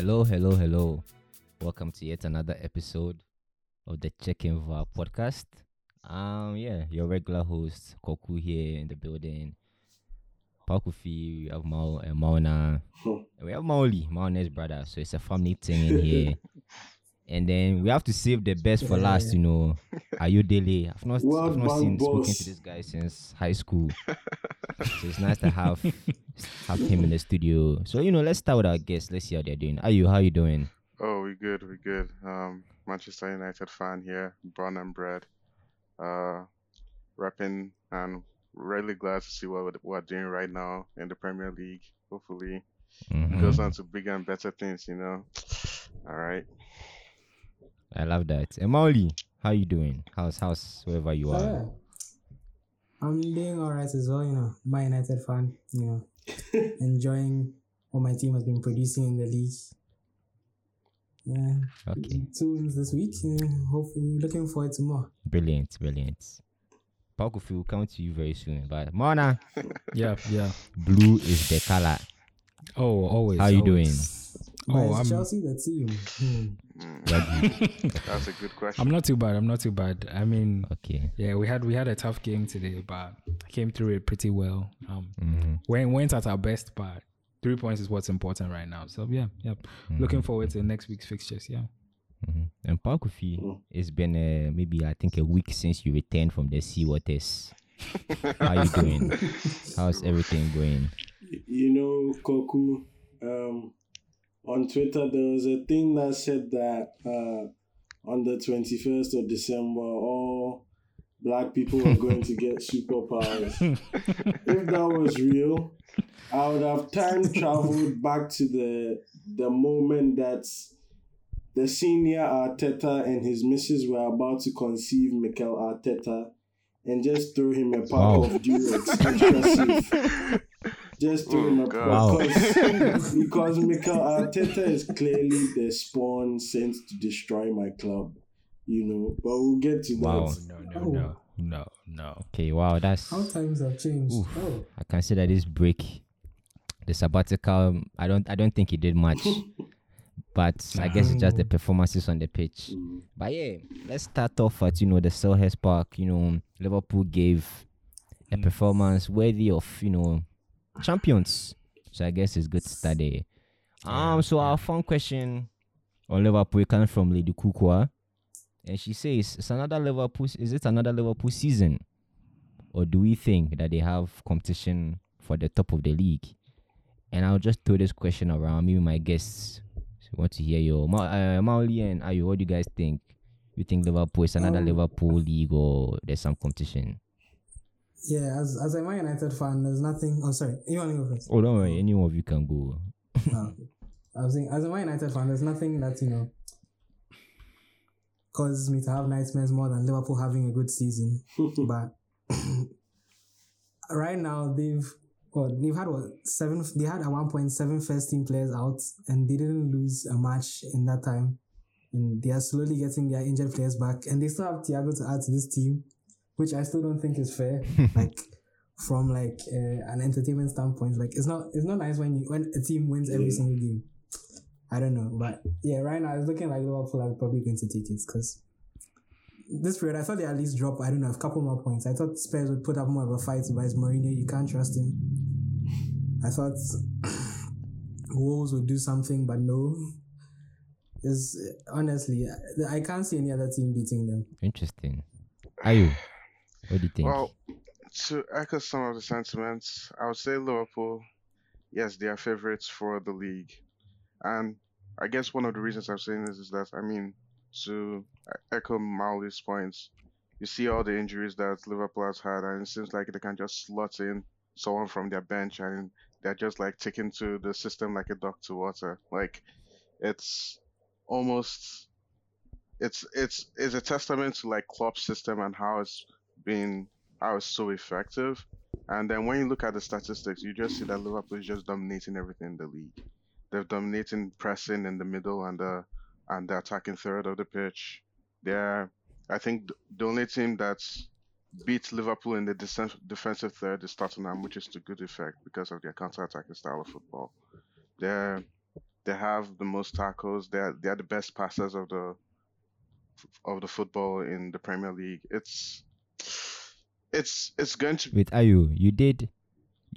Hello, hello, hello. Welcome to yet another episode of the Checking VAR podcast. Um, yeah, your regular host, Koku here in the building. Pakufi, we have Mal and Mauna. we have Maoli, Mauna's brother. So it's a family thing in here. and then we have to save the best for last, you know. Ayodele. I've not, I've not seen spoken to this guy since high school. so it's nice to have have him in the studio. So you know, let's start with our guests. Let's see how they're doing. Are you? how are you doing? Oh, we good, we good. Um, Manchester United fan here, born and bred. Uh, repping and really glad to see what we're, we're doing right now in the Premier League. Hopefully, Mhm. goes on to bigger and better things. You know. All right. I love that. Emily, how you doing? How's how's wherever you are? Yeah. I'm doing alright as well, you know. My United fan, you know, enjoying what my team has been producing in the league. Yeah. Okay, Two wins this week. Yeah, hopefully, looking forward to more. brilliant, brilliant. Pakufi will come to you very soon. But Mona, Yeah, yeah. blue is the color. Oh, always. How you always. But Oh, is I'm Chelsea the team? Hmm. Mm, that's a good question. I'm not too bad. I'm not too bad. I mean, okay. yeah, we had we had a tough game today, but came through it pretty well. Um, hmm went went at our best, but three points is what's important right now. So yeah, yeah. Looking forward to next week's fixtures. Yeah. hmm And Pakufi, Mm. it's been uh, maybe I think a week since you returned from the sea waters. how are you doing? How's everything going? You know, Koku, um, on Twitter, there was a thing that said that uh, on the 21st of December, all black people are going to get superpowers. if that was real, I would have time traveled back to the the moment that the senior Arteta and his missus were about to conceive Mikel Arteta and just throw him a pack Wow. of Durex extra safe. Just throw him a Oh, God. Wow. because, because Mikel Arteta is clearly the spawn sent to destroy my club. You know, but we'll get to Wow. that. No, Oh. no, no, no, no. Okay, wow, that's How times have changed. Oof. Oh, I consider this break, the sabbatical. I don't, I don't think he did much, but I guess it's just the performances on the pitch. Mm. But yeah, let's start off at you know the Selhurst Park. You know, Liverpool gave a performance worthy of you know champions. So I guess it's good to start there. Um, so our fun question on Liverpool comes from Lady Kukwa, and she says, "It's another Liverpool. Is it another Liverpool season, or do we think that they have competition for the top of the league?" And I'll just throw this question around. Maybe my guests want to hear your Ma- uh, Maoli and Ayu. What do you guys think? You think Liverpool is another Um, Liverpool league, or there's some competition? Yeah. As as a Man United fan, there's nothing. Oh, sorry. You want to go first? Oh, don't worry. Any of you can go. Oh, okay. I was saying, as a Man United fan, there's nothing that you know causes me to have nightmares more than Liverpool having a good season. but right now, they've well, they've had what seven? They had at one point seven first team players out, and they didn't lose a match in that time. And they are slowly getting their injured players back, and they still have Thiago to add to this team, which I still don't think is fair. like from like uh, an entertainment standpoint, like it's not it's not nice when you when a team wins every Yeah. single game. I don't know, but yeah, right now it's looking like Liverpool are probably going to take it because this period I thought they at least drop I don't know a couple more points. I thought Spurs would put up more of a fight, but it's Mourinho. You can't trust him. I thought Wolves would do something, but no. Is honestly, I can't see any other team beating them. Interesting. Ayu, what do you think? Well, to echo some of the sentiments, I would say Liverpool, yes, they are favorites for the league. And I guess one of the reasons I'm saying this is that, I mean, to echo Mauli's points, you see all the injuries that Liverpool has had, and it seems like they can just slot in someone from their bench and they're just like taken to the system like a duck to water. Like, it's almost. It's it's it's a testament to like Klopp's system and how it's been how it's so effective. And then when you look at the statistics, you just see that Liverpool is just dominating everything in the league. They're dominating pressing in the middle and the and the attacking third of the pitch. They're I think th- the only team that's beat Liverpool in the defensive third is Tottenham, which is to good effect because of their counter-attacking style of football. They're They have the most tackles. They're they're the best passers of the of the football in the Premier League. It's it's it's going to Wait, are you? You did,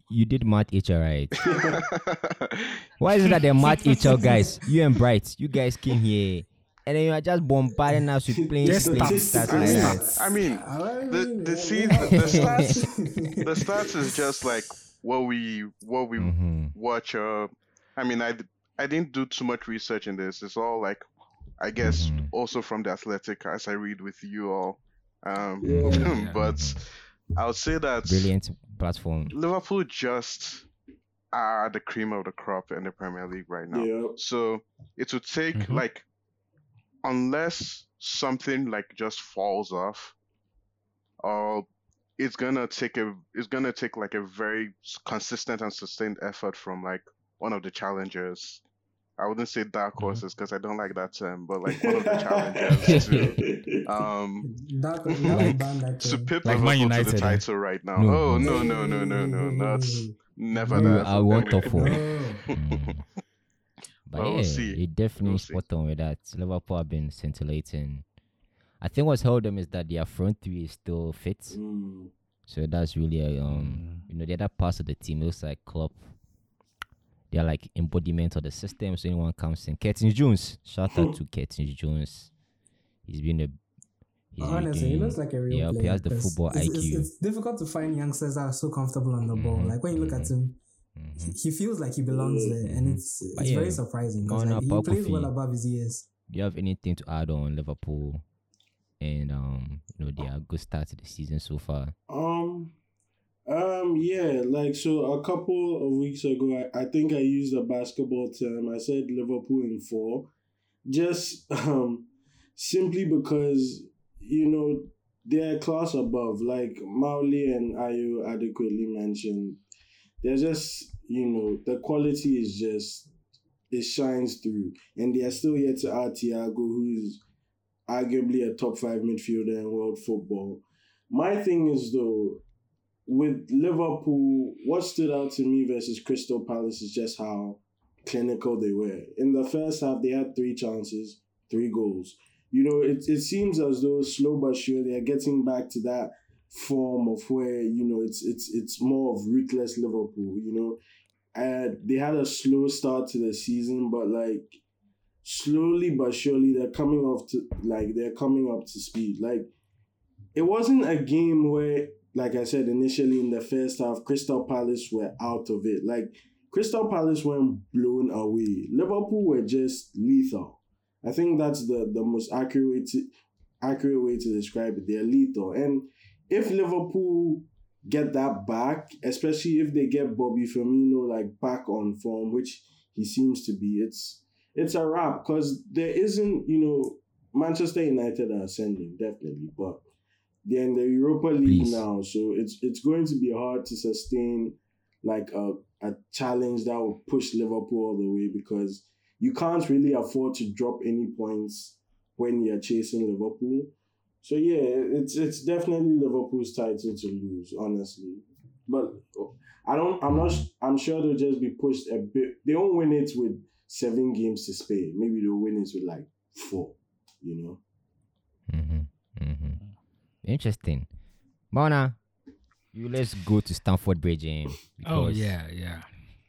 you did Matt HR right? Why is it that the Matt HR guys, you and Bright, you guys came here, and then you are just bombarding us with plain Just plain stats. stats like that? Stats. I mean, the mean, the see the, the stats the stats is just like what we what we Mhm. watch. Uh, I mean, I I didn't do too much research in this. It's all like, I guess, Mhm. also from the Athletic as I read with you all. Um, Yeah. Yeah. but Mhm. I would say that Brilliant platform. Liverpool just are the cream of the crop in the Premier League right now. Yeah. So it would take Mhm. like, unless something like just falls off, or it's gonna take a it's gonna take like a very consistent and sustained effort from like one of the challengers. I wouldn't say dark Mhm. horses because I don't like that term, but like one of the challenges to um That, that was Like- banned that to term. pip Like Man Liverpool to United, the eh? title right now. No. Oh no no no no no not never You that. I want top four. Mhm. But Well, yeah, we'll see. you definitely We'll see. spot on with that. Liverpool have been scintillating. I think what's held them is that their front three is still fit. Mm. So that's really a, um Mm. you know the other parts of the team looks like Klopp. They're like embodiment of the system. So anyone comes in, Curtis Jones. Shout out to Curtis Jones. He's been a he's been Honestly, he looks like a real yeah, he has the football it's, It's, IQ. it's difficult to find youngsters that are so comfortable on the ball. Mhm, Like when you look at him, Mhm. he, he feels like he belongs there, and Mhm. it's it's yeah, very surprising because Ghana, like, he Paul plays well above his years. Do you have anything to add on Liverpool and um you know their good start to the season so far? Um, um, yeah, like so a couple of weeks ago, I, I think I used a basketball term. I said Liverpool in four, just um, simply because you know they're class above. Like Mauli and Ayu adequately mentioned, they're just you know the quality is just it shines through, and they are still yet to add Thiago, who's arguably a top five midfielder in world football. My thing is though, with Liverpool, what stood out to me versus Crystal Palace is just how clinical they were. In the first half, they had three chances, three goals. You know, it, it seems as though slow but sure they are getting back to that form of where you know it's it's it's more of ruthless Liverpool. You know, and they had a slow start to the season, but like slowly but surely they're coming off to like they're coming up to speed. Like it wasn't a game where, like I said initially in the first half, Crystal Palace were out of it. Like Crystal Palace weren't blown away. Liverpool were just lethal. I think that's the the most accurate accurate way to describe it. They're lethal, and if Liverpool get that back, especially if they get Bobby Firmino like back on form, which he seems to be, it's it's a wrap because there isn't, you know, Manchester United are ascending definitely, but they're in the Europa League Please. now, so it's it's going to be hard to sustain like a a challenge that will push Liverpool all the way because you can't really afford to drop any points when you're chasing Liverpool. So yeah, it's it's definitely Liverpool's title to lose, honestly. But I don't. I'm not. I'm sure they'll just be pushed a bit. They won't win it with seven games to spare. Maybe they'll win it with like four. You know. Mm-hmm. Mm-hmm. Interesting. Mona, you let's go to Stamford Bridge. Um, Oh yeah, yeah.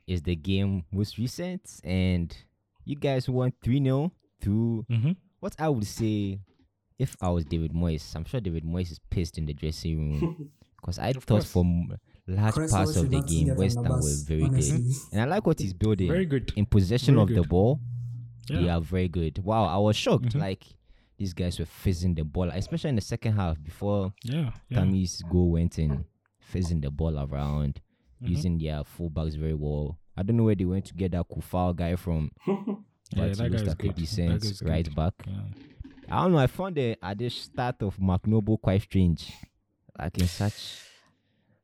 It's the game most recent, and you guys won 3 0 through Mm-hmm. what I would say if I was David Moyes. I'm sure David Moyes is pissed in the dressing room because I thought course. for m- large Cresswell parts of the game, get on West Ham were very honestly. good. And I like what he's building. Very good. In possession Very of the ball, Yeah. they are very good. Wow, I was shocked. Mhm. Like, these guys were fizzing the ball, especially in the second half before Yeah. yeah. Tammy's goal went in, fizzing the ball around, Mhm. using their fullbacks very well. I don't know where they went to get that Coufal guy from, Yeah, but he that looks guy is like a good. That decent right good. back. Yeah. I don't know. I found the at the start of Mark Noble quite strange. Like in such,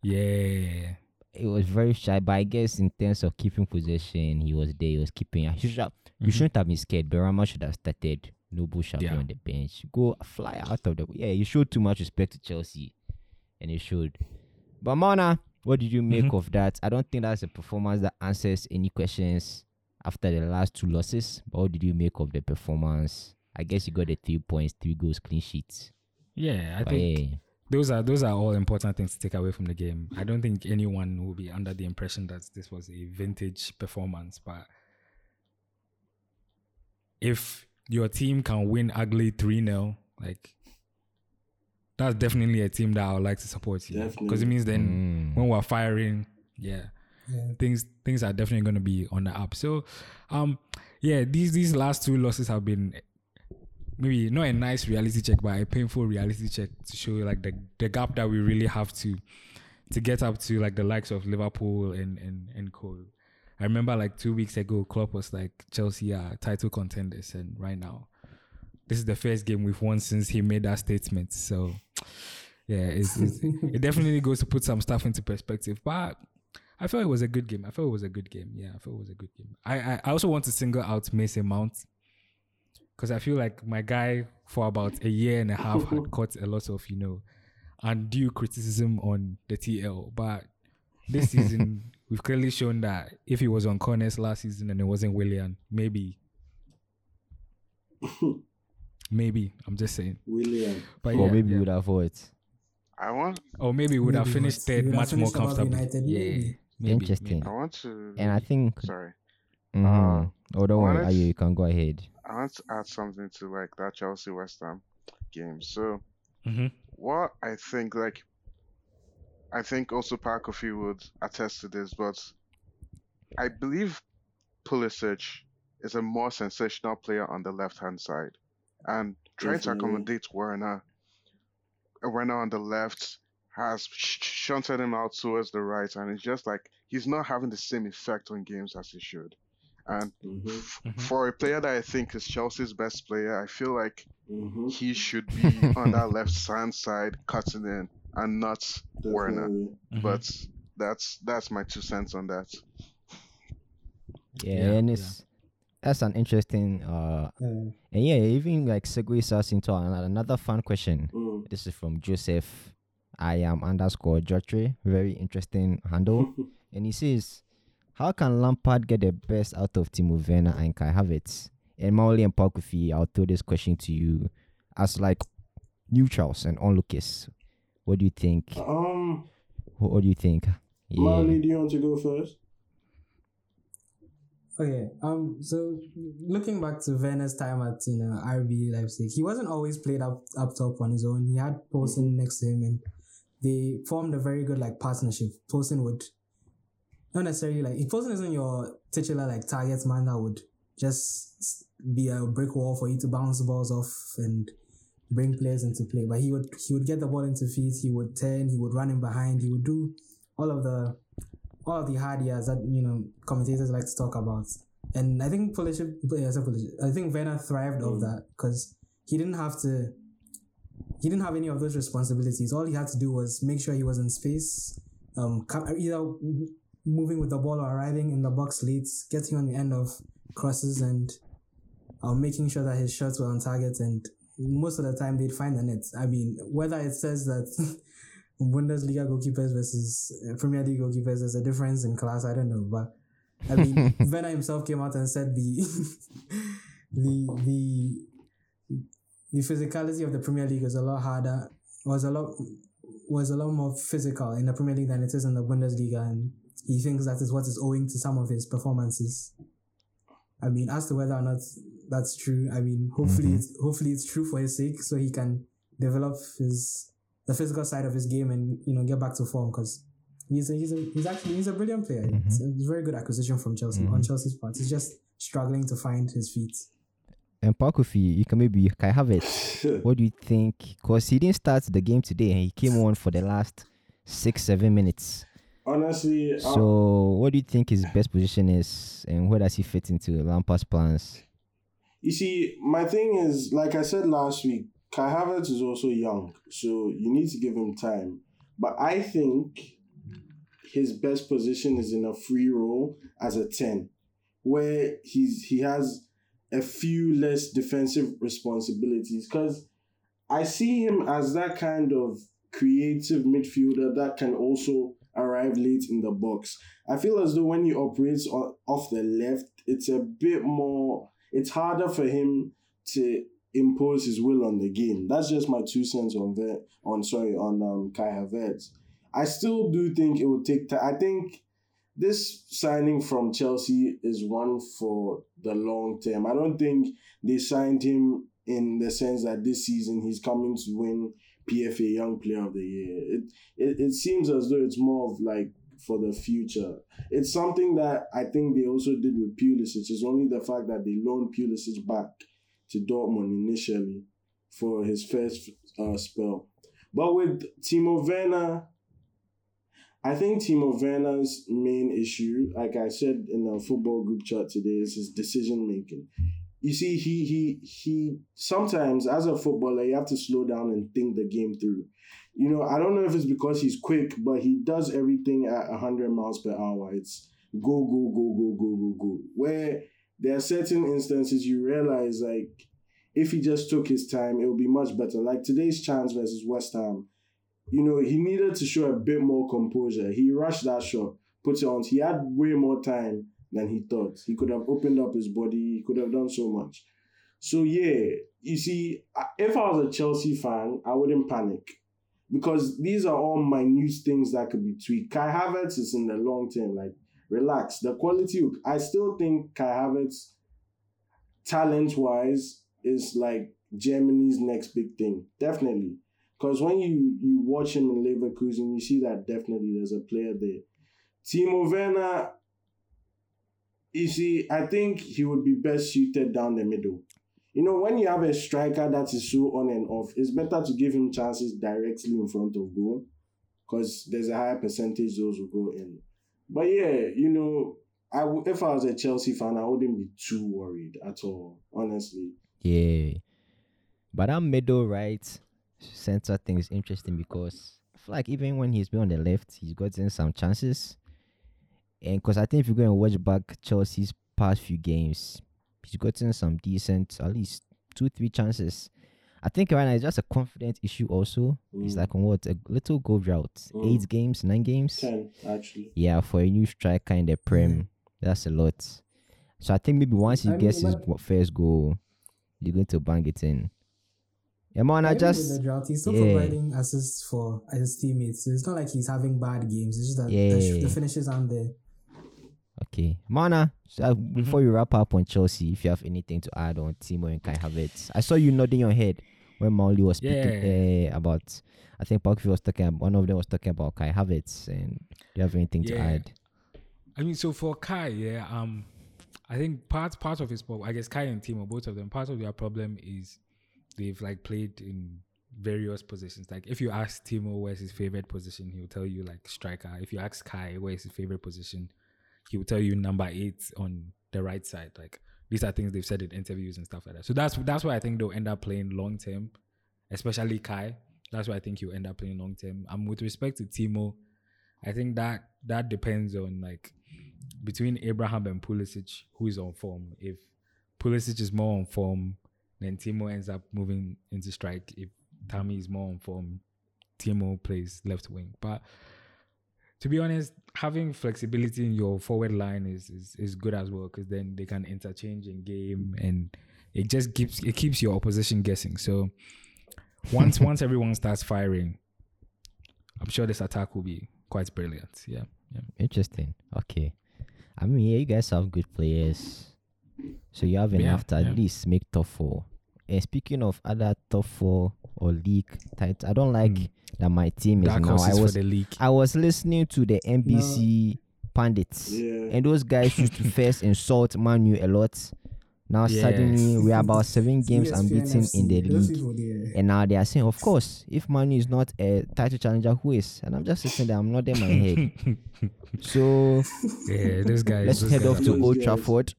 Yeah. it was very shy. But I guess in terms of keeping possession, he was there. He was keeping. You, should have, you shouldn't have been scared. Benrahma should have started. Noble have Yeah. been on the bench. Go fly out of the. Yeah, you showed too much respect to Chelsea, and you should. But Mona, what did you make Mhm. of that? I don't think that's a performance that answers any questions after the last two losses. But what did you make of the performance? I guess you got the three points, three goals, clean sheets. Yeah, I But think yeah, those are those are all important things to take away from the game. I don't think anyone will be under the impression that this was a vintage performance, but if your team can win ugly 3-0, like that's definitely a team that I would like to support you. Because it means then Mm. when we're firing, yeah, Yeah. things things are definitely going to be on the up. So, um, yeah, these these last two losses have been maybe not a nice reality check, but a painful reality check to show like the the gap that we really have to to get up to like the likes of Liverpool and and and co. I remember like two weeks ago, Klopp was like Chelsea are title contenders, and right now, this is the first game we've won since he made that statement. So, yeah, it's, it's, it definitely goes to put some stuff into perspective. But I felt it was a good game. I felt it was a good game. Yeah, I felt it was a good game. I I, I also want to single out Mason Mount because I feel like my guy for about a year and a half had caught a lot of you know undue criticism on the TL, but this season we've clearly shown that if he was on corners last season and it wasn't Willian, maybe. Maybe I'm just saying, Willian. but or yeah, maybe yeah. we'd have thought. I want or maybe we would have finished what? third We would have much more comfortably. United, yeah, maybe. maybe, Interesting. maybe. I want to And I think, sorry. mhm. oh, don't worry, honest- Ayo, you can go ahead. I want to add something to like that Chelsea West Ham game. So Mhm. what I think like I think also Pakufi would attest to this, but I believe Pulisic is a more sensational player on the left hand side. And trying to accommodate Werner uh, Werner on the left has shunted him out towards the right and it's just like he's not having the same effect on games as he should. And hmm f- Mhm. for a player that I think is Chelsea's best player, I feel like hmm he should be on that left hand side cutting in and not Werner. Definitely. Mhm. But that's that's my two cents on that. Yeah, Yeah, and yeah. it's that's an interesting uh Yeah. and yeah, even like segues us into another fun question. Mm. This is from Joseph. I am underscore Jotre. Very interesting handle. and he says, How can Lampard get the best out of Timo Werner and Kai Havertz? And Mauli and Pakufi, I'll throw this question to you as like neutrals and onlookers. What do you think? um, What, what do you think? Yeah. Marley, do you want to go first? Okay. Um. So looking back to Werner's time at you know RB Leipzig, he wasn't always played up up top on his own. He had Poulsen next to him, and they formed a very good like partnership. Poulsen would not necessarily like Poulsen isn't your titular like target man that would just be a brick wall for you to bounce balls off and bring players into play. But he would he would get the ball into feet. He would turn. He would run in behind. He would do all of the all of the hard years that you know commentators like to talk about. And I think Pulisic, I said Pulisic, I think Werner thrived off that because he didn't have to. He didn't have any of those responsibilities. All he had to do was make sure he was in space, um, either moving with the ball or arriving in the box late, getting on the end of crosses, and um, making sure that his shots were on target. And most of the time, they'd find the net. I mean, whether it says that Bundesliga goalkeepers versus uh, Premier League goalkeepers, there's a difference in class. I don't know, but I mean, Werner himself came out and said the the the the physicality of the Premier League is a lot harder. Was a lot was a lot more physical in the Premier League than it is in the Bundesliga, and he thinks that is what is owing to some of his performances. I mean, as to whether or not that's true, I mean, hopefully, mm-hmm. it's, hopefully it's true for his sake, so he can develop his the physical side of his game and you know get back to form because he's a, he's a, he's actually he's a brilliant player. Mm-hmm. It's a very good acquisition from Chelsea mm-hmm. on Chelsea's part. He's just struggling to find his feet. And Pakufi, you can maybe Kai Havertz. what do you think? Because he didn't start the game today and he came on for the last six, seven minutes. Honestly, So, um, what do you think his best position is and where does he fit into Lampard's plans? You see, my thing is, like I said last week, Kai Havertz is also young, so you need to give him time. But I think his best position is in a free role as a 10, where he's he has a few less defensive responsibilities. Because I see him as that kind of creative midfielder that can also arrive late in the box. I feel as though when he operates off the left, it's a bit more. It's harder for him to impose his will on the game. That's just my two cents on that. on sorry on um, Kai Havertz. I still do think it would take time. I think this signing from Chelsea is one for the long term. I don't think they signed him in the sense that this season he's coming to win PFA Young Player of the Year. It, it it seems as though it's more of like for the future. It's something that I think they also did with Pulisic. It's only the fact that they loaned Pulisic back to Dortmund initially for his first uh, spell. But with Timo Werner, I think Timo Werner's main issue, like I said in the football group chat today, is his decision making. You see, he he he sometimes as a footballer you have to slow down and think the game through. You know, I don't know if it's because he's quick, but he does everything at hundred miles per hour. It's go go go go go go go. Where there are certain instances you realize like if he just took his time, it would be much better. Like today's chance versus West Ham, you know, he needed to show a bit more composure. He rushed that shot, put it on. He had way more time than he thought. He could have opened up his body. He could have done so much. So yeah, you see, if I was a Chelsea fan, I wouldn't panic because these are all minute things that could be tweaked. Kai Havertz is in the long term. Like, relax. The quality, I still think Kai Havertz, talent wise, is like Germany's next big thing. Definitely. Because when you, you watch him in Leverkusen, you see that definitely there's a player there. Timo Werner, you see, I think he would be best suited down the middle. You know, when you have a striker that is so on and off, it's better to give him chances directly in front of goal because there's a higher percentage those will go in. But yeah, you know, I w- if I was a Chelsea fan, I wouldn't be too worried at all, honestly. Yeah. But that middle right center thing is interesting because I feel like even when he's been on the left, he's gotten some chances. And because I think if you go and watch back Chelsea's past few games, he's gotten some decent, at least two, three chances. I think right now it's just a confidence issue also. It's Mm. like on what? A little goal drought. Mm. Eight games, nine games? Ten, actually. Yeah, for a new striker in the Prem, that's a lot. So I think maybe once he I gets mean, his but- first goal, he's going to bang it in. Yeah, man, I Even with just the drought, he's still yeah. providing assists for his teammates. So it's not like he's having bad games. It's just that the, Yeah. sh- the finishes aren't there. Okay. Mana, so, uh, Mm-hmm. before you wrap up on Chelsea, if you have anything to add on Timo and Kai Havertz, I saw you nodding your head when Mauli was speaking uh, about. I think Pakufi was talking. One of them was talking about Kai Havertz, and do you have anything to add? I mean, so for Kai, yeah, um, I think part part of his problem, I guess Kai and Timo, both of them, part of their problem is they've like played in various positions. Like if you ask Timo where's his favorite position, he'll tell you like striker. If you ask Kai where's his favorite position, he will tell you number eight on the right side. Like these are things they've said in interviews and stuff like that. So that's that's why I think they'll end up playing long term, especially Kai. That's why I think he'll end up playing long term. Um, with respect to Timo, I think that that depends on like between Abraham and Pulisic, who is on form. If Pulisic is more on form, then Timo ends up moving into strike. If Tammy is more on form, Timo plays left wing. But to be honest, having flexibility in your forward line is is, is good as well because then they can interchange in game and it just keeps it keeps your opposition guessing. So once once everyone starts firing, I'm sure this attack will be quite brilliant. Yeah. Yeah. Interesting. Okay. I mean, yeah, you guys have good players. So you have Yeah, enough to at yeah. least make top four. And speaking of other top four or league titles, I don't like Mm. that my team is Dark now. I was for the league. I was listening to the NBC pundits, Yeah. and those guys used to first insult Manu a lot. Now Yes. suddenly we are about seven games unbeaten in the league. And now they are saying, of course, if Manu is not a title challenger, who is? And I'm just sitting there, I'm nodding my head. so yeah, this guy. let's this head guy- off to Those Old guys. Trafford.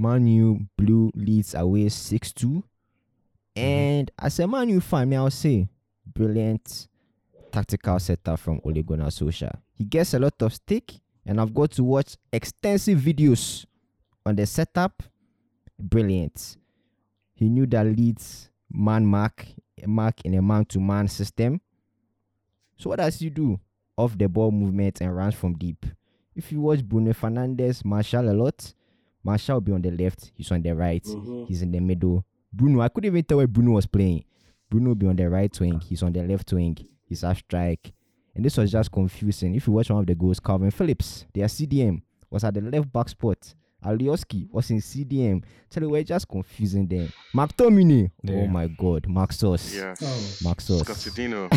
Manu blew Leeds away 6 2. Mm-hmm. And as a Manu fan, may I say, brilliant tactical setup from Ole Gunnar Solskjaer. He gets a lot of stick, and I've got to watch extensive videos on the setup. Brilliant. He knew that Leeds man mark, mark in a man to man system. So what does he do? Off the ball movement and runs from deep. if you watch Bruno Fernandes, Martial a lot, Martial will be on the left, he's on the right, Mhm. he's in the middle. Bruno, I couldn't even tell where Bruno was playing. Bruno will be on the right wing, he's on the left wing, he's a strike. And this was just confusing. If you watch one of the goals, Kalvin Phillips, their CDM, was at the left back spot. Alioski was in CDM. Tell you, we're just confusing them. McTominay, oh my god, Maxos. Yes. Oh. Maxos. Scottidino.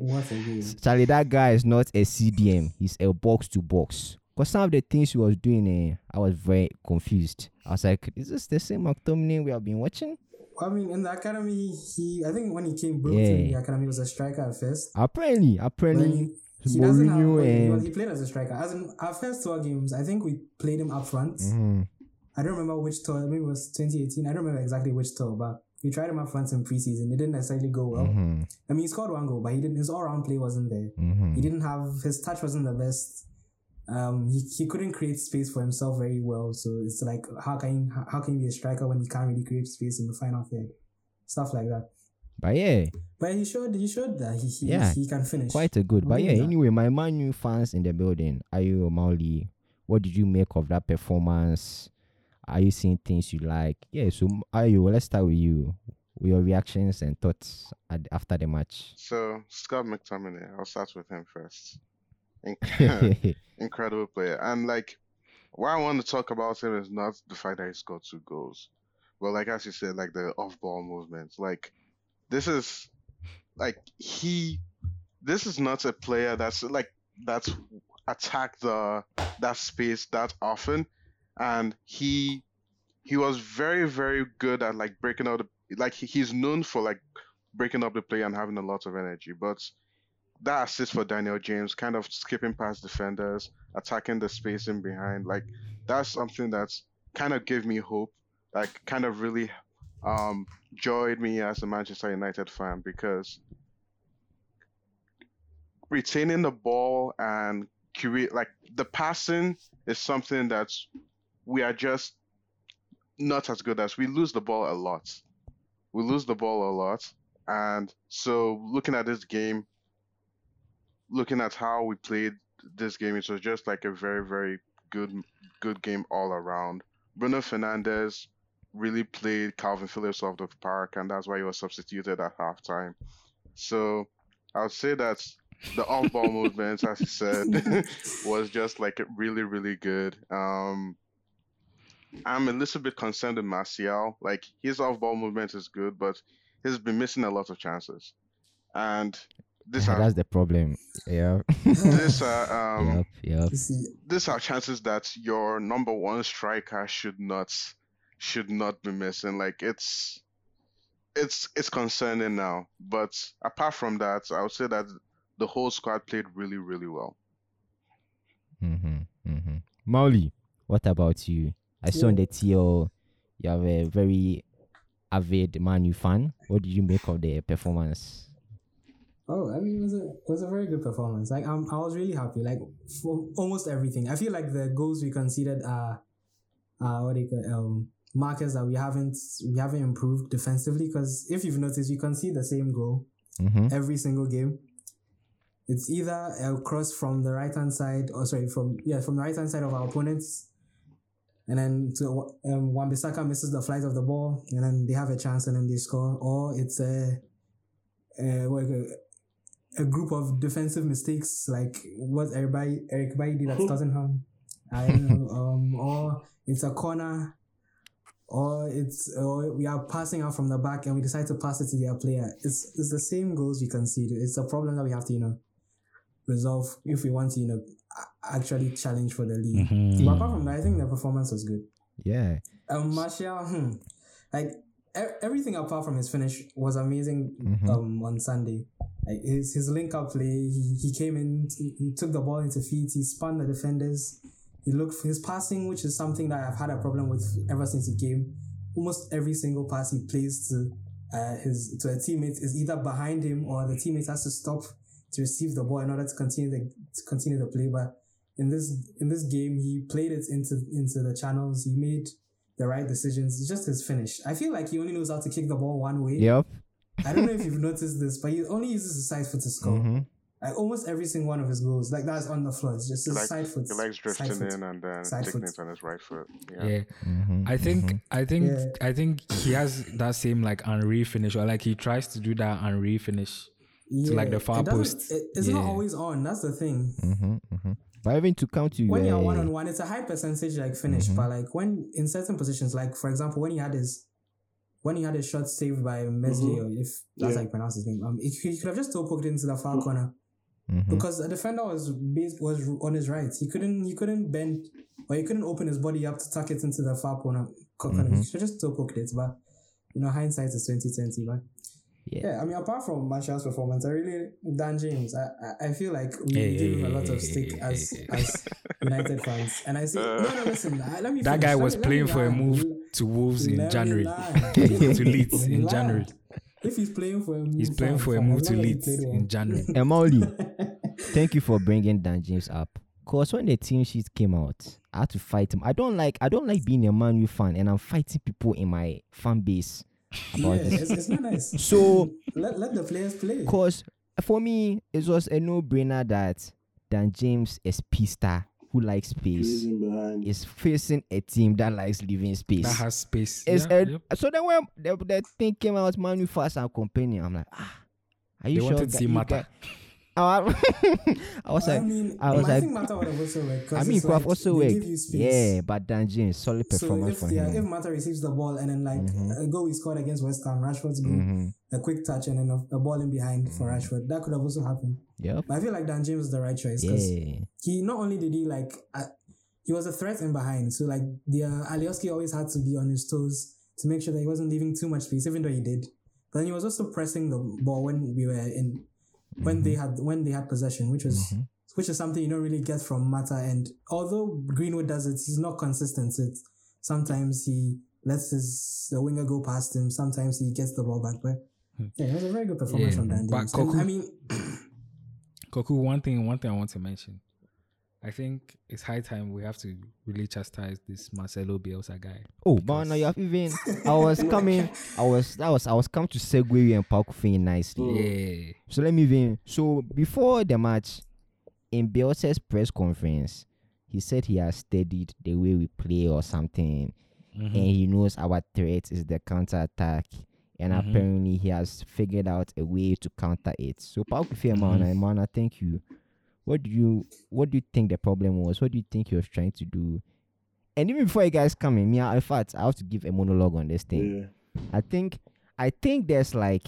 What a game. Charlie, that guy is not a CDM. He's a box to box. Because some of the things he was doing, eh, I was very confused. I was like, is this the same McTominay we have been watching? I mean, in the academy, he I think when he came broke to the academy, he was a striker at first. Apparently, apparently, he, he doesn't have. Mourinho He, was- he played as a striker. As in our first tour games, I think we played him up front. Mhm. I don't remember which tour. Maybe it was 2018. I don't remember exactly which tour, but we tried him up front in preseason. It didn't necessarily go well. Mhm. I mean, he scored one goal, but he didn't. His all-round play wasn't there. Mhm. He didn't have his touch wasn't the best. Um, he, he couldn't create space for himself very well. So it's like how can how, how can you be a striker when you can't really create space in the final third, stuff like that. But yeah, But he showed he showed that he he, Yeah, he can finish. quite a good. But yeah, that. anyway, my Man U fans in the building, Ayo Mauli, what did you make of that performance? Are you seeing things you like? Yeah, so Ayo, let's start with you. With your reactions and thoughts at, after the match. so Scott McTominay, I'll start with him first. Inc- Incredible player, and like, what I want to talk about him is not the fact that he scored two goals, but like as you said, like the off-ball movements. Like, this is, like he, this is not a player that's like that's attacked the that space that often, and he he was very very good at like breaking out the like he, he's known for like breaking up the play and having a lot of energy but that assist for Daniel James kind of skipping past defenders attacking the space in behind like that's something that's kind of gave me hope like kind of really um joyed me as a Manchester United fan because retaining the ball and create like the passing is something that's we are just not as good as we lose the ball a lot. We lose the ball a lot. And so looking at this game, looking at how we played this game, it was just like a very, very good good game all around. Bruno Fernandes really played Kalvin Phillips off the park and that's why he was substituted at halftime. So I would say that the on ball movements, as you said, was just like really, really good. Um I'm a little bit concerned with Martial. Like his off-ball movement is good, but he's been missing a lot of chances. And this Yeah, are that's the problem. Yeah. this are um yep. Yep. You see, these are chances that your number one striker should not should not be missing. Like it's it's it's concerning now. But apart from that, I would say that the whole squad played really, really well. Mm-hmm. Mm-hmm. Mauli, what about you? I saw on the TL you have a very avid Manu fan. What did you make of the performance? Oh, I mean, it was a it was a very good performance. Like, um, I was really happy. Like, for almost everything. I feel like the goals we conceded are, uh, what do you call um markers that we haven't we haven't improved defensively. Because if you've noticed, we see the same goal Mm-hmm. every single game. It's either a cross from the right hand side, or sorry, from yeah, from the right hand side of our opponents, and then to um, Wan-Bissaka misses the flight of the ball, and then they have a chance, and then they score, or it's a you call- a group of defensive mistakes like what everybody Eric Bailly did at Tottenham, I know, um, or it's a corner. Or it's or we are passing out from the back and we decide to pass it to their player. It's it's the same goals we concede. It's a problem that we have to you know resolve if we want to you know actually challenge for the league. Mhm. But apart from that, I think the performance was good. Yeah. Um, Martial, hmm, like everything apart from his finish was amazing. Mhm. Um, on Sunday, like his his link up play, he, he came in, he, he took the ball into feet, he spun the defenders. He looked for his passing, which is something that I've had a problem with ever since he came. Almost every single pass he plays to uh, his to a teammate is either behind him or the teammate has to stop to receive the ball in order to continue the to continue the play. But in this in this game, he played it into into the channels. He made the right decisions. It's just his finish. I feel like he only knows how to kick the ball one way. Yep. I don't know if you've noticed this, but he only uses his side foot to score. Mm-hmm. Like almost every single one of his goals, like that's on the floor. It's just He his likes, side foot. he likes drifting side foot. in and then Side taking foot. it on his right foot. Yeah. Yeah. Mhm, I think mhm. I think Yeah. I think he has that same like Henry finish or like he tries to do that Henry finish. Yeah, like the far it post. It, it's not always on. That's the thing. But even to count you. when you're one on one, it's a high percentage like finish, Mm-hmm. but like when in certain positions, like for example, when he had his when he had his shot saved by Meslier, or if that's Yeah. how you pronounce his name, um, he, he could have just toe poked it into the far corner mhm. because the defender was based, was on his right. He couldn't he couldn't bend or he couldn't open his body up to tuck it into the far corner. co- corner. Mm-hmm. He should have just toe poked it, but you know hindsight is twenty twenty, but. Yeah. Yeah, I mean, apart from Martial's performance, I really Dan James. I I, I feel like we Hey, give him a lot of stick hey, as hey, hey. as United fans, and I see. No, no, listen. Let me. That finish. guy was me- let playing me for a move to Wolves in Let January. land. to Leeds in. January. If he's playing for a move, He's playing for a move to long as he Leeds in January. Emoli, thank you for bringing Dan James up. Cause when the team sheet came out, I had to fight him. I don't like I don't like being a Man U fan and I'm fighting people in my fan base Yeah, this. it's, it's not nice. So let let the players play. Cause for me, it was a no-brainer that Dan James is pista who likes space is facing a team that likes leaving space. That has space. It's Yeah, a- yep. So then when the, the thing came out, Manu fast and company, I'm like, ah, are you They sure? wanted to that see you Mata. Guys- I, I was I like, mean, I was I like, think Mata would have also worked. I mean, could have also worked. give you space. Yeah, but Dan James, solid So performance if for yeah, if him. Mata receives the ball and then like Mhm. a goal he scored against West Ham, Rashford's goal, hmm a quick touch and then a, a ball in behind for Mm-hmm. Rashford, that could have also happened. Yeah, But I feel like Dan James is the right choice because Yeah. he not only did he like uh, he was a threat in behind, so like the uh, Alioski always had to be on his toes to make sure that he wasn't leaving too much space, even though he did. But then he was also pressing the ball when we were in when they had when they had possession, which was Mhm. which is something you don't really get from Mata. And although Greenwood does it, he's not consistent. It's, sometimes he lets his the winger go past him. Sometimes he gets the ball back. But yeah, it was a very good performance Yeah, from Dan but James. And, I mean, Koku, one thing, one thing I want to mention. I think it's high time we have to really chastise this Marcelo Bielsa guy. Oh, but now you have even. I was coming. I was. That was. I was come to segue you and Paul Kufin nicely. Yeah. So let me even. So before the match, in Bielsa's press conference, he said he has studied the way we play or something, Mhm. and he knows our threat is the counter attack. And Mhm. apparently, he has figured out a way to counter it. So, Paul Kufi Mana, Mana, thank you. What do you What do you think the problem was? What do you think he was trying to do? And even before you guys come in, me, I- in fact, I have to give a monologue on this thing. Yeah. I think I think there's like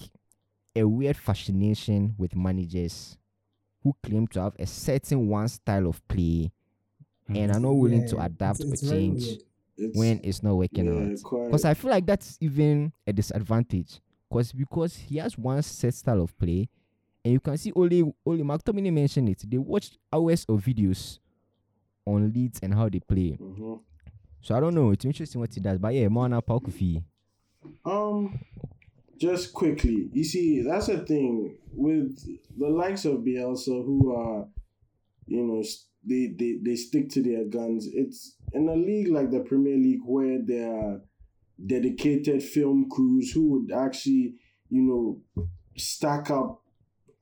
a weird fascination with managers who claim to have a certain one style of play and are mm. not willing to adapt it's- it's or change. It's, when it's not working yeah, out. Because I feel like that's even a disadvantage. Because because he has one set style of play, and you can see only only McTominay mentioned it. They watched hours of videos on Leeds and how they play. Mhm. So I don't know. It's interesting what he does. But yeah, Mana Pakufi. Um, just quickly, you see, that's the thing with the likes of Bielsa, who are, you know, they they they stick to their guns. It's in a league like the Premier League where there are dedicated film crews who would actually, you know, stack up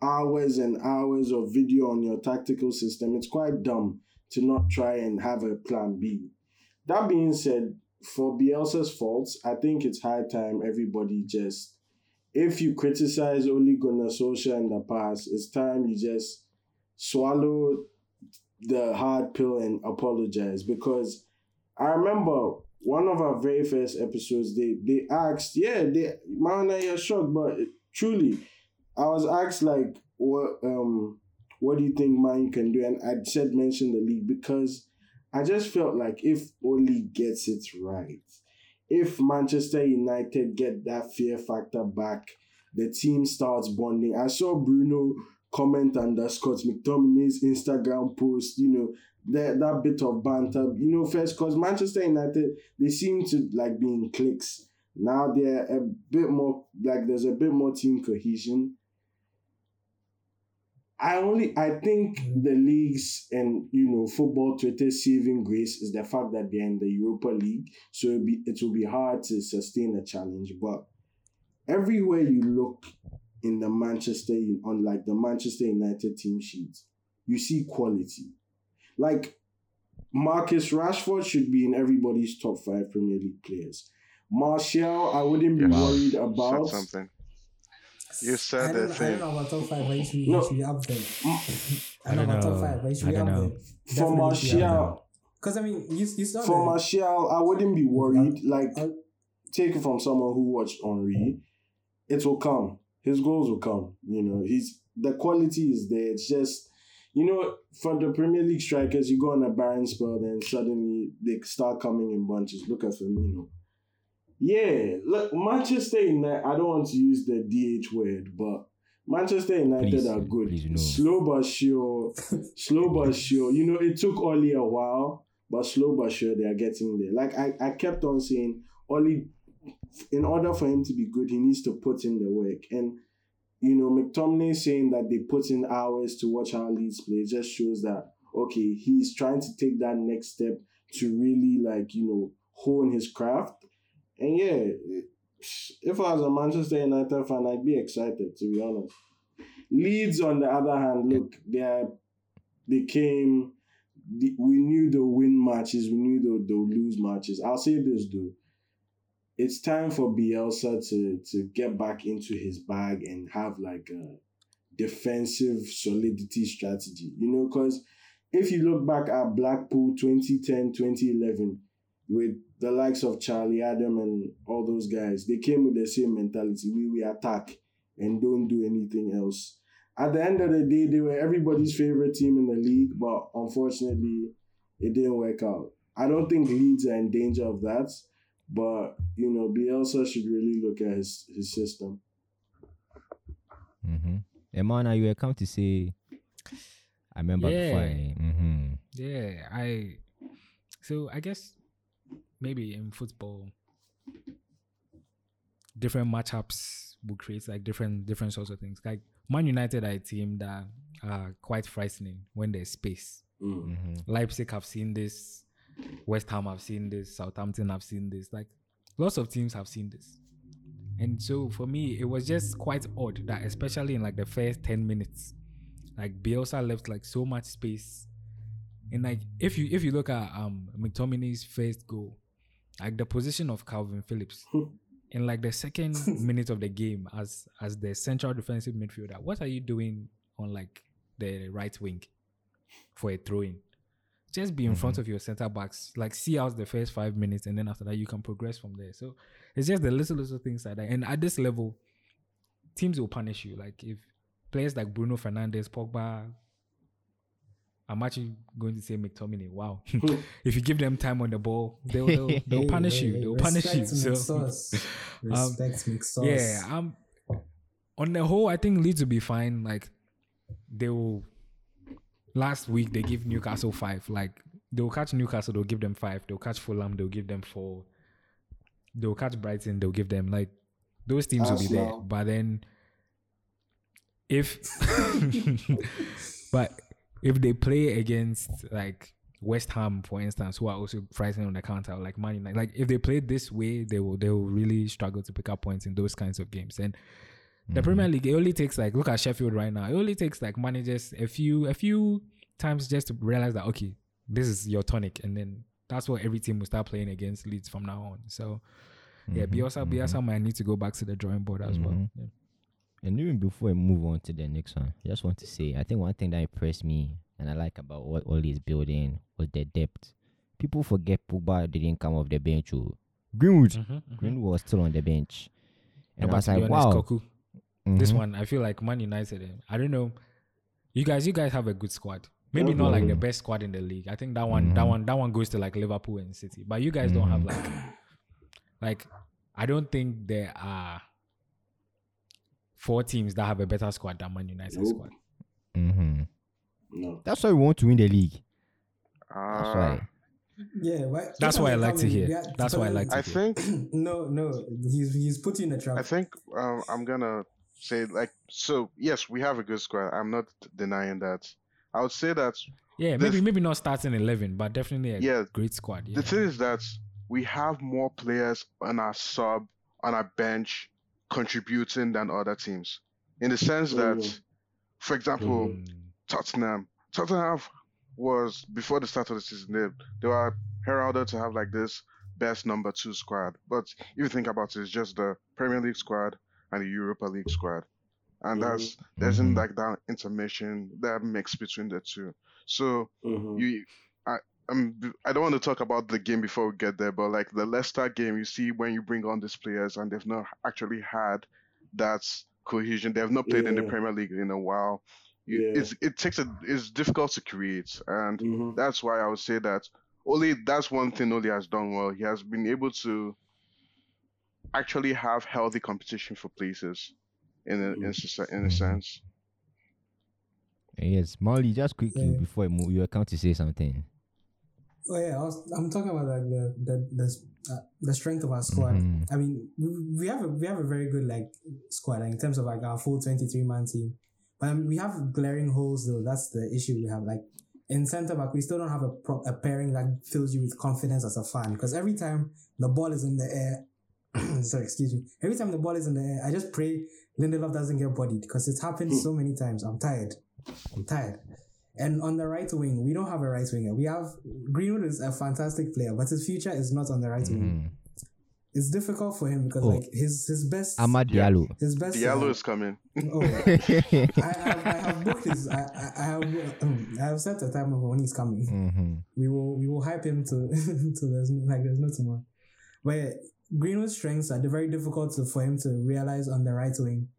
hours and hours of video on your tactical system. It's quite dumb to not try and have a plan B. That being said, for Bielsa's faults, I think it's high time everybody just, if you criticize Ole Gunnar Solskjaer in the past, it's time you just swallow the hard pill and apologize. Because I remember one of our very first episodes, they they asked, yeah, they man, you're shocked, but truly, I was asked like, what um, what do you think man can do? And I said mention the league because I just felt like if Ole gets it right, if Manchester United get that fear factor back, the team starts bonding. I saw Bruno comment under Scott McTominay's Instagram post, you know, that, that bit of banter, you know, first because Manchester United, they seem to like be in cliques. Now they're a bit more, like there's a bit more team cohesion. I only I think the leagues and you know football Twitter saving grace is the fact that they're in the Europa League, so it'll be it will be hard to sustain a challenge. But everywhere you look in the Manchester on like the Manchester United team sheet, you see quality. Like Marcus Rashford should be in everybody's top five Premier League players. Martial, I wouldn't be Yes. worried about. Something. You I said don't, the I don't thing. know about top five, but he should, be- No. he should be up there. I don't know I about don't top know. five, but he should I be don't up there. For Martial, Because, I mean, you, you saw for the- Martial, I wouldn't be worried. Like, Uh, take it from someone who watched Henry, it will come. His goals will come. You know, he's the quality is there. It's just, you know, for the Premier League strikers, you go on a barren spell, then suddenly they start coming in bunches. Look at Firmino. Yeah, look, Manchester United. I don't want to use the DH word, but Manchester United Please, are good. please, no. Slow but sure. slow but sure. You know, it took Ole a while, but slow but sure they are getting there. Like I, I kept on saying, Ole, in order for him to be good, he needs to put in the work. And you know, McTominay saying that they put in hours to watch how Leeds play just shows that okay, he's trying to take that next step to really like you know hone his craft. And yeah, if I was a Manchester United fan, I'd be excited to be honest. Leeds, on the other hand, look, they are, they came. the- We knew they'll win matches. We knew they'll, they'll lose matches. I'll say this though, it's time for Bielsa to to get back into his bag and have like a defensive solidity strategy. You know, because if you look back at Blackpool 2010, 2011, with the likes of Charlie Adam and all those guys, they came with the same mentality. We we attack and don't do anything else. At the end of the day, they were everybody's favorite team in the league, but unfortunately, it didn't work out. I don't think Leeds are in danger of that, but you know, Bielsa should really look at his his system. Mm-hmm. Emana, you were come to say. I remember before. Yeah. Mm-hmm. Yeah, I. So I guess maybe in football, different matchups will create like different different sorts of things. Like Man United are a team that are quite frightening when there's space. Mm. Mm-hmm. Leipzig have seen this, West Ham have seen this, Southampton have seen this. Like lots of teams have seen this. And so for me, it was just quite odd that especially in like the first 10 minutes, like Bielsa left like so much space. And like if you if you look at um McTominay's first goal, like the position of Kalvin Phillips hmm. in like the second minute of the game as as the central defensive midfielder, what are you doing on like the right wing for a throw in? Just be in mm-hmm. front of your center backs, like see out the first five minutes, and then after that you can progress from there. So it's just the little little things like that. And at this level, teams will punish you. Like if players like Bruno Fernandes, Pogba, I'm actually going to say McTominay. Wow, if you give them time on the ball, they'll they'll, they'll Hey, punish hey, you. They'll punish you. So McSauce. Respect McSauce. yeah, um, on the whole, I think Leeds will be fine. Like they will. Last week they give Newcastle five. Like they'll catch Newcastle, they'll give them five. They'll catch Fulham, they'll give them four. They'll catch Brighton, they'll give them like those teams will be there. But then, if but if they play against like West Ham, for instance, who are also frightening on the counter, like Man United, like if they play this way, they will they will really struggle to pick up points in those kinds of games. And the mm-hmm. Premier League, it only takes like look at Sheffield right now. It only takes like managers a few a few times just to realize that okay, this is your tonic, and then that's what every team will start playing against Leeds from now on. So yeah, mm-hmm. Bielsa Bielsa mm-hmm. might need to go back to the drawing board as well. Mhm. Yeah. And even before I move on to the next one, I just want to say I think one thing that impressed me and I like about what Ole is building was the depth. People forget Pogba didn't come off the bench. oh. Greenwood, Mhm, Greenwood was still on the bench, and I was like, honest, wow. Koku, this Mhm. one I feel like Man United. eh, I don't know. You guys, you guys have a good squad. Maybe not like the best squad in the league. I think that one, that Mhm. one, that one goes to like Liverpool and City. But you guys don't have Mhm. like, like I don't think there are four teams that have a better squad than Man United Nope. squad. Mhm. No. That's why we want to win the league. That's Uh, why. Yeah, why, That's why I like to hear. Yeah, That's why I like to I hear. think no, no, he's he's put you in a trap. I think um, I'm gonna say like so. Yes, we have a good squad. I'm not denying that. I would say that Yeah, the maybe maybe not starting eleven, but definitely a Yeah, great squad. Yeah. the thing is that we have more players on our sub on our bench contributing than other teams. in the sense that, Mhm. for example, Mm. Tottenham, Tottenham was before the start of the season. They they were heralded to have like this best number two squad, but if you think about it, it's just the Premier League squad and the Europa League squad, and that's there isn't Mhm. like that intermission, that mix between the two. So Mhm. you I um I don't want to talk about the game before we get there, but like the Leicester game, you see when you bring on these players and they've not actually had that cohesion. They have not played in the Premier League in a while. You, Yeah. It's it takes a it's difficult to create, and Mhm. that's why I would say that Ole that's one thing Ole has done well. He has been able to actually have healthy competition for places in a, in, a, in a sense. Yes, Molly, just quickly Yeah. before I move, you were come to say something. Oh yeah, I was, I'm talking about like the the the, uh, the strength of our squad. Mhm. I mean, we, we have a we have a very good like squad like, in terms of like our full 23 man team. But um, we have glaring holes though. That's the issue we have. Like in centre back, we still don't have a pro- a pairing that fills you with confidence as a fan. Because every time the ball is in the air, sorry, excuse me. Every time the ball is in the air, I just pray Lindelof doesn't get bodied because it's happened so many times. I'm tired. I'm tired. And on the right wing, we don't have a right winger. We have Greenwood is a fantastic player, but his future is not on the right wing. Mhm. It's difficult for him because Oh. like his his best Amad Diallo. his best Diallo uh, is coming. oh I, I, have, I have booked his I, I, I have um, I have set a time of when he's coming. Mhm. We will we will hype him to to there's no, like there's no tomorrow. But Greenwood's strengths are very difficult to, for him to realize on the right wing.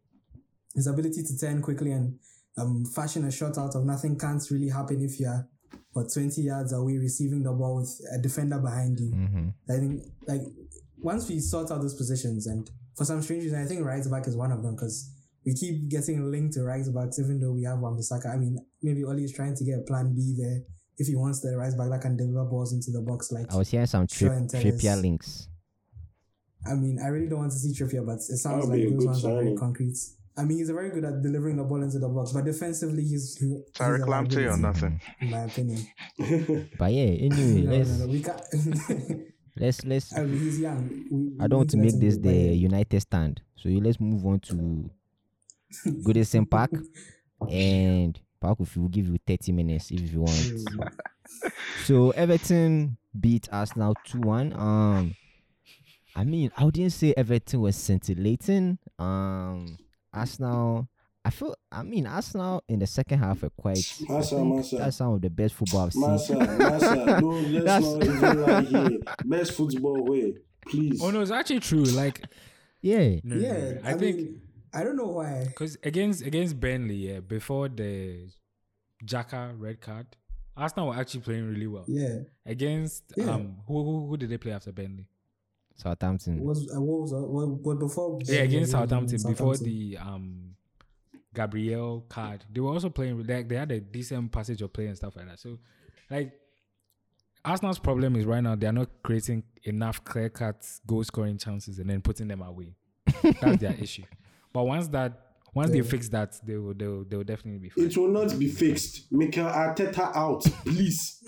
His ability to turn quickly and um, fashion a shot out of nothing can't really happen if you're what 20 yards away receiving the ball with a defender behind you. Mhm. I think like once we sort out those positions, and for some strange reason, I think right back is one of them because we keep getting linked to right backs, even though we have Wan-Bissaka. I mean, maybe Ole is trying to get a Plan B there if he wants the right back that can deliver balls into the box. Like, I was hearing some Sure, trip, and tell us. Trippier links. I mean, I really don't want to see Trippier, but it sounds That'll like those good ones are very concrete. I mean, he's very good at delivering the ball into the box, but defensively, he's, he, he's a Tariq Lamptey or nothing. in my opinion. But yeah, anyway, no, let's no, no, we can't. let's let's. I mean, he's young. We, I don't want to make this the yeah. United stand. So you let's move on to Goodison Park, and Pakufi will give you 30 minutes if you want. So Everton beat Arsenal 2-1. Um I mean, I wouldn't say Everton was scintillating. Um Arsenal I feel I mean Arsenal in the second half were quite I Massa, think Massa. that's some of the best football I've seen. Massa, Massa, don't let's That's- not even lie here. Best football way, please. Oh no, it's actually true. Like, Yeah. no, no, no, Yeah, no. I, I, think mean, I don't know why. because against against Burnley, yeah, before the Xhaka red card, Arsenal were actually playing really well Yeah, against Yeah. um who, who who did they play after Burnley? Southampton. was uh, what was uh, what, what before? Yeah, against Southampton, before the um Gabriel card. They were also playing with like they had a decent passage of play and stuff like that. So like Arsenal's problem is right now they are not creating enough clear cut goal scoring chances and then putting them away. That's their issue. But once that once they fix that, they will they will, they will definitely be fine. It will not be fixed. Mikel Arteta out, please,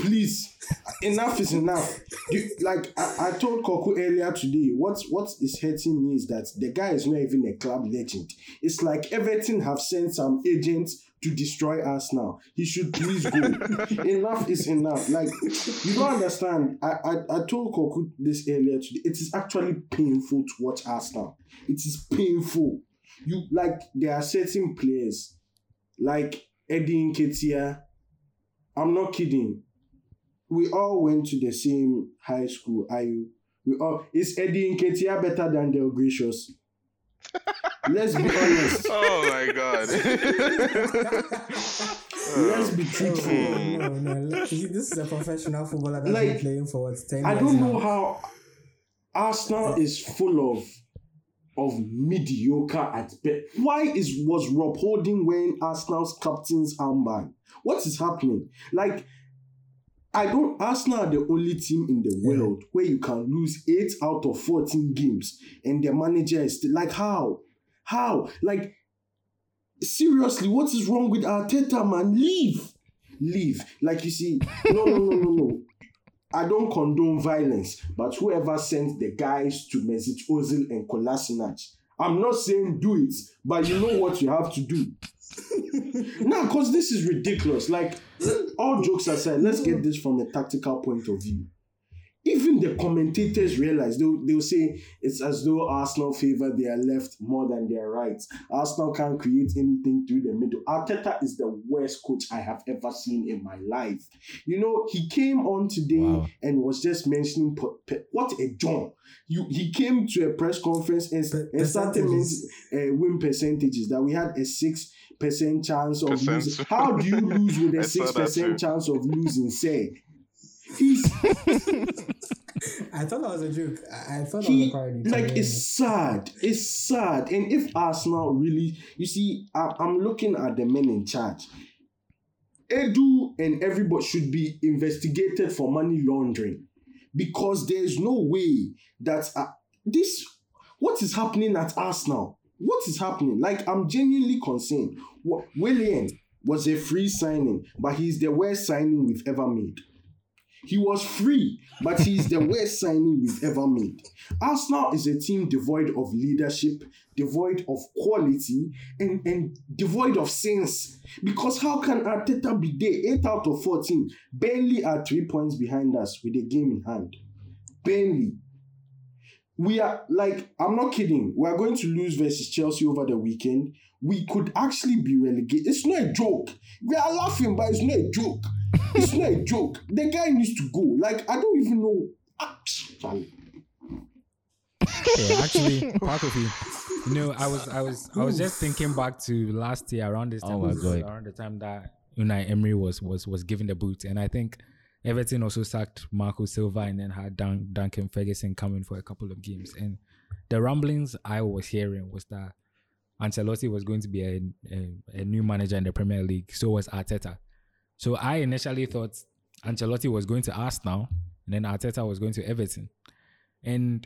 please. Enough is enough. You, like I, I told Koku earlier today, what what is hurting me is that the guy is not even a club legend. It's like Everton have sent some agents to destroy us now. He should please go. enough is enough. Like you don't understand. I, I I told Koku this earlier today. It is actually painful to watch Arsenal. It is painful. You like there are certain players like Eddie Nketiah. I'm not kidding. We all went to the same high school. Are you? We all is Eddie Nketiah better than Del Gracious? Let's be honest. Oh my god. Let's be Oh, truthful. no, no, no. This is a professional footballer that's Like, been playing for what, 10 I years don't now. know how Arsenal is full of of mediocre at best. Why is was Rob Holding wearing Arsenal's captain's armband? What is happening? Like, I don't. Arsenal are the only team in the world where you can lose eight out of fourteen games, and their manager is still like how, how like. Seriously, what is wrong with Arteta, man? Leave, leave. Like you see, no, no, no, no, no. I don't condone violence, but whoever sent the guys to Mesut Ozil and Kolasinac, I'm not saying do it, but you know what you have to do. now, because this is ridiculous. Like, all jokes aside, let's get this from a tactical point of view. Even the commentators realize they'll, they'll say it's as though Arsenal favor their left more than their right. Arsenal can't create anything through the middle. Arteta is the worst coach I have ever seen in my life. You know, he came on today Wow. and was just mentioning pe- pe- what a John. You he came to a press conference and, Pe- and started mentioning uh, win percentages that we had a six percent chance of Percent. losing. How do you lose with a six percent chance of losing? Say, he's I thought that was a joke. I, I thought that was he a parody. like it's sad. It's sad. And if Arsenal really, you see, I, I'm looking at the men in charge. Edu and everybody should be investigated for money laundering because there's no way that uh, this. What is happening at Arsenal? What is happening? Like I'm genuinely concerned. What Willian was a free signing, but he's the worst signing we've ever made. He was free, but he's the worst signing we've ever made. Arsenal is a team devoid of leadership, devoid of quality, and, and devoid of sense. Because how can Arteta be there? 8 out of 14. barely are three points behind us with a game in hand. Barely. We are like, I'm not kidding. We are going to lose versus Chelsea over the weekend. We could actually be relegated. It's not a joke. We are laughing, but it's not a joke. It's not a joke. The guy needs to go. Like, I don't even know. Ah, Charlie. Yeah, actually, part of it. You know, I was, I was, I was just thinking back to last year around this time. Oh my. Around the time that Unai Emery was was was given the boot, and I think Everton also sacked Marco Silva and then had Dun- Duncan Ferguson coming for a couple of games. And the rumblings I was hearing was that Ancelotti was going to be a, a, a new manager in the Premier League. So was Arteta. So I initially thought Ancelotti was going to Arsenal, and then Arteta was going to Everton. And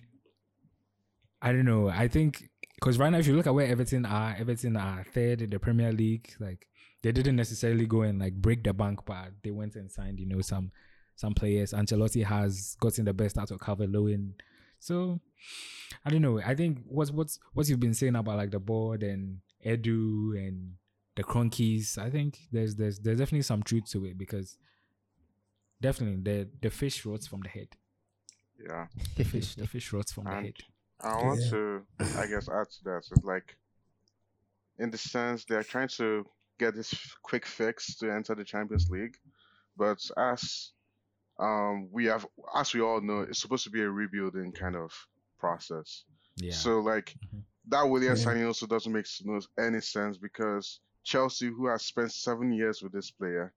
I don't know. I think because right now, if you look at where Everton are, Everton are third in the Premier League. Like they didn't necessarily go and like break the bank, but they went and signed, you know, some some players. Ancelotti has gotten the best out of Calvert Lewin. So I don't know. I think what's what's what you've been saying about like the board and Edu and the Kroenkes. I think there's there's there's definitely some truth to it because definitely the the fish rots from the head. Yeah. The fish the fish rots from the head. I want Yeah. to, I guess, add to that. It's like, in the sense, they're trying to get this quick fix to enter the Champions League, but as um we have, as we all know, it's supposed to be a rebuilding kind of process. Yeah. So like Mhm. that Willian Yeah. signing also doesn't make any sense because Chelsea, who has spent seven years with this player,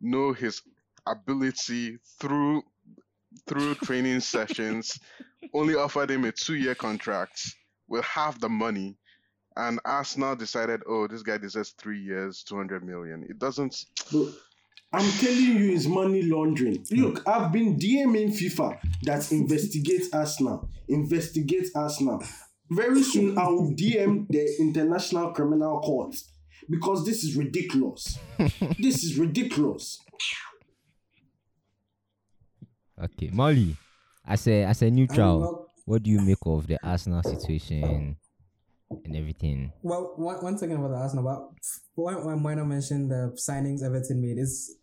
know his ability through through training sessions, only offered him a two-year contract with half the money, and Arsenal decided, oh, this guy deserves three years, two hundred million. It doesn't. I'm telling you, it's money laundering. Hmm. Look, I've been DMing FIFA that investigates Arsenal. Investigate Arsenal. Very soon, I will DM the International Criminal Court because this is ridiculous. this is ridiculous. Okay, Molly, as a as a Um, neutral, well, what do you make of the Arsenal situation and everything? well, one, one second about the Arsenal. But when, when Moina mentioned the signings Everton made, it's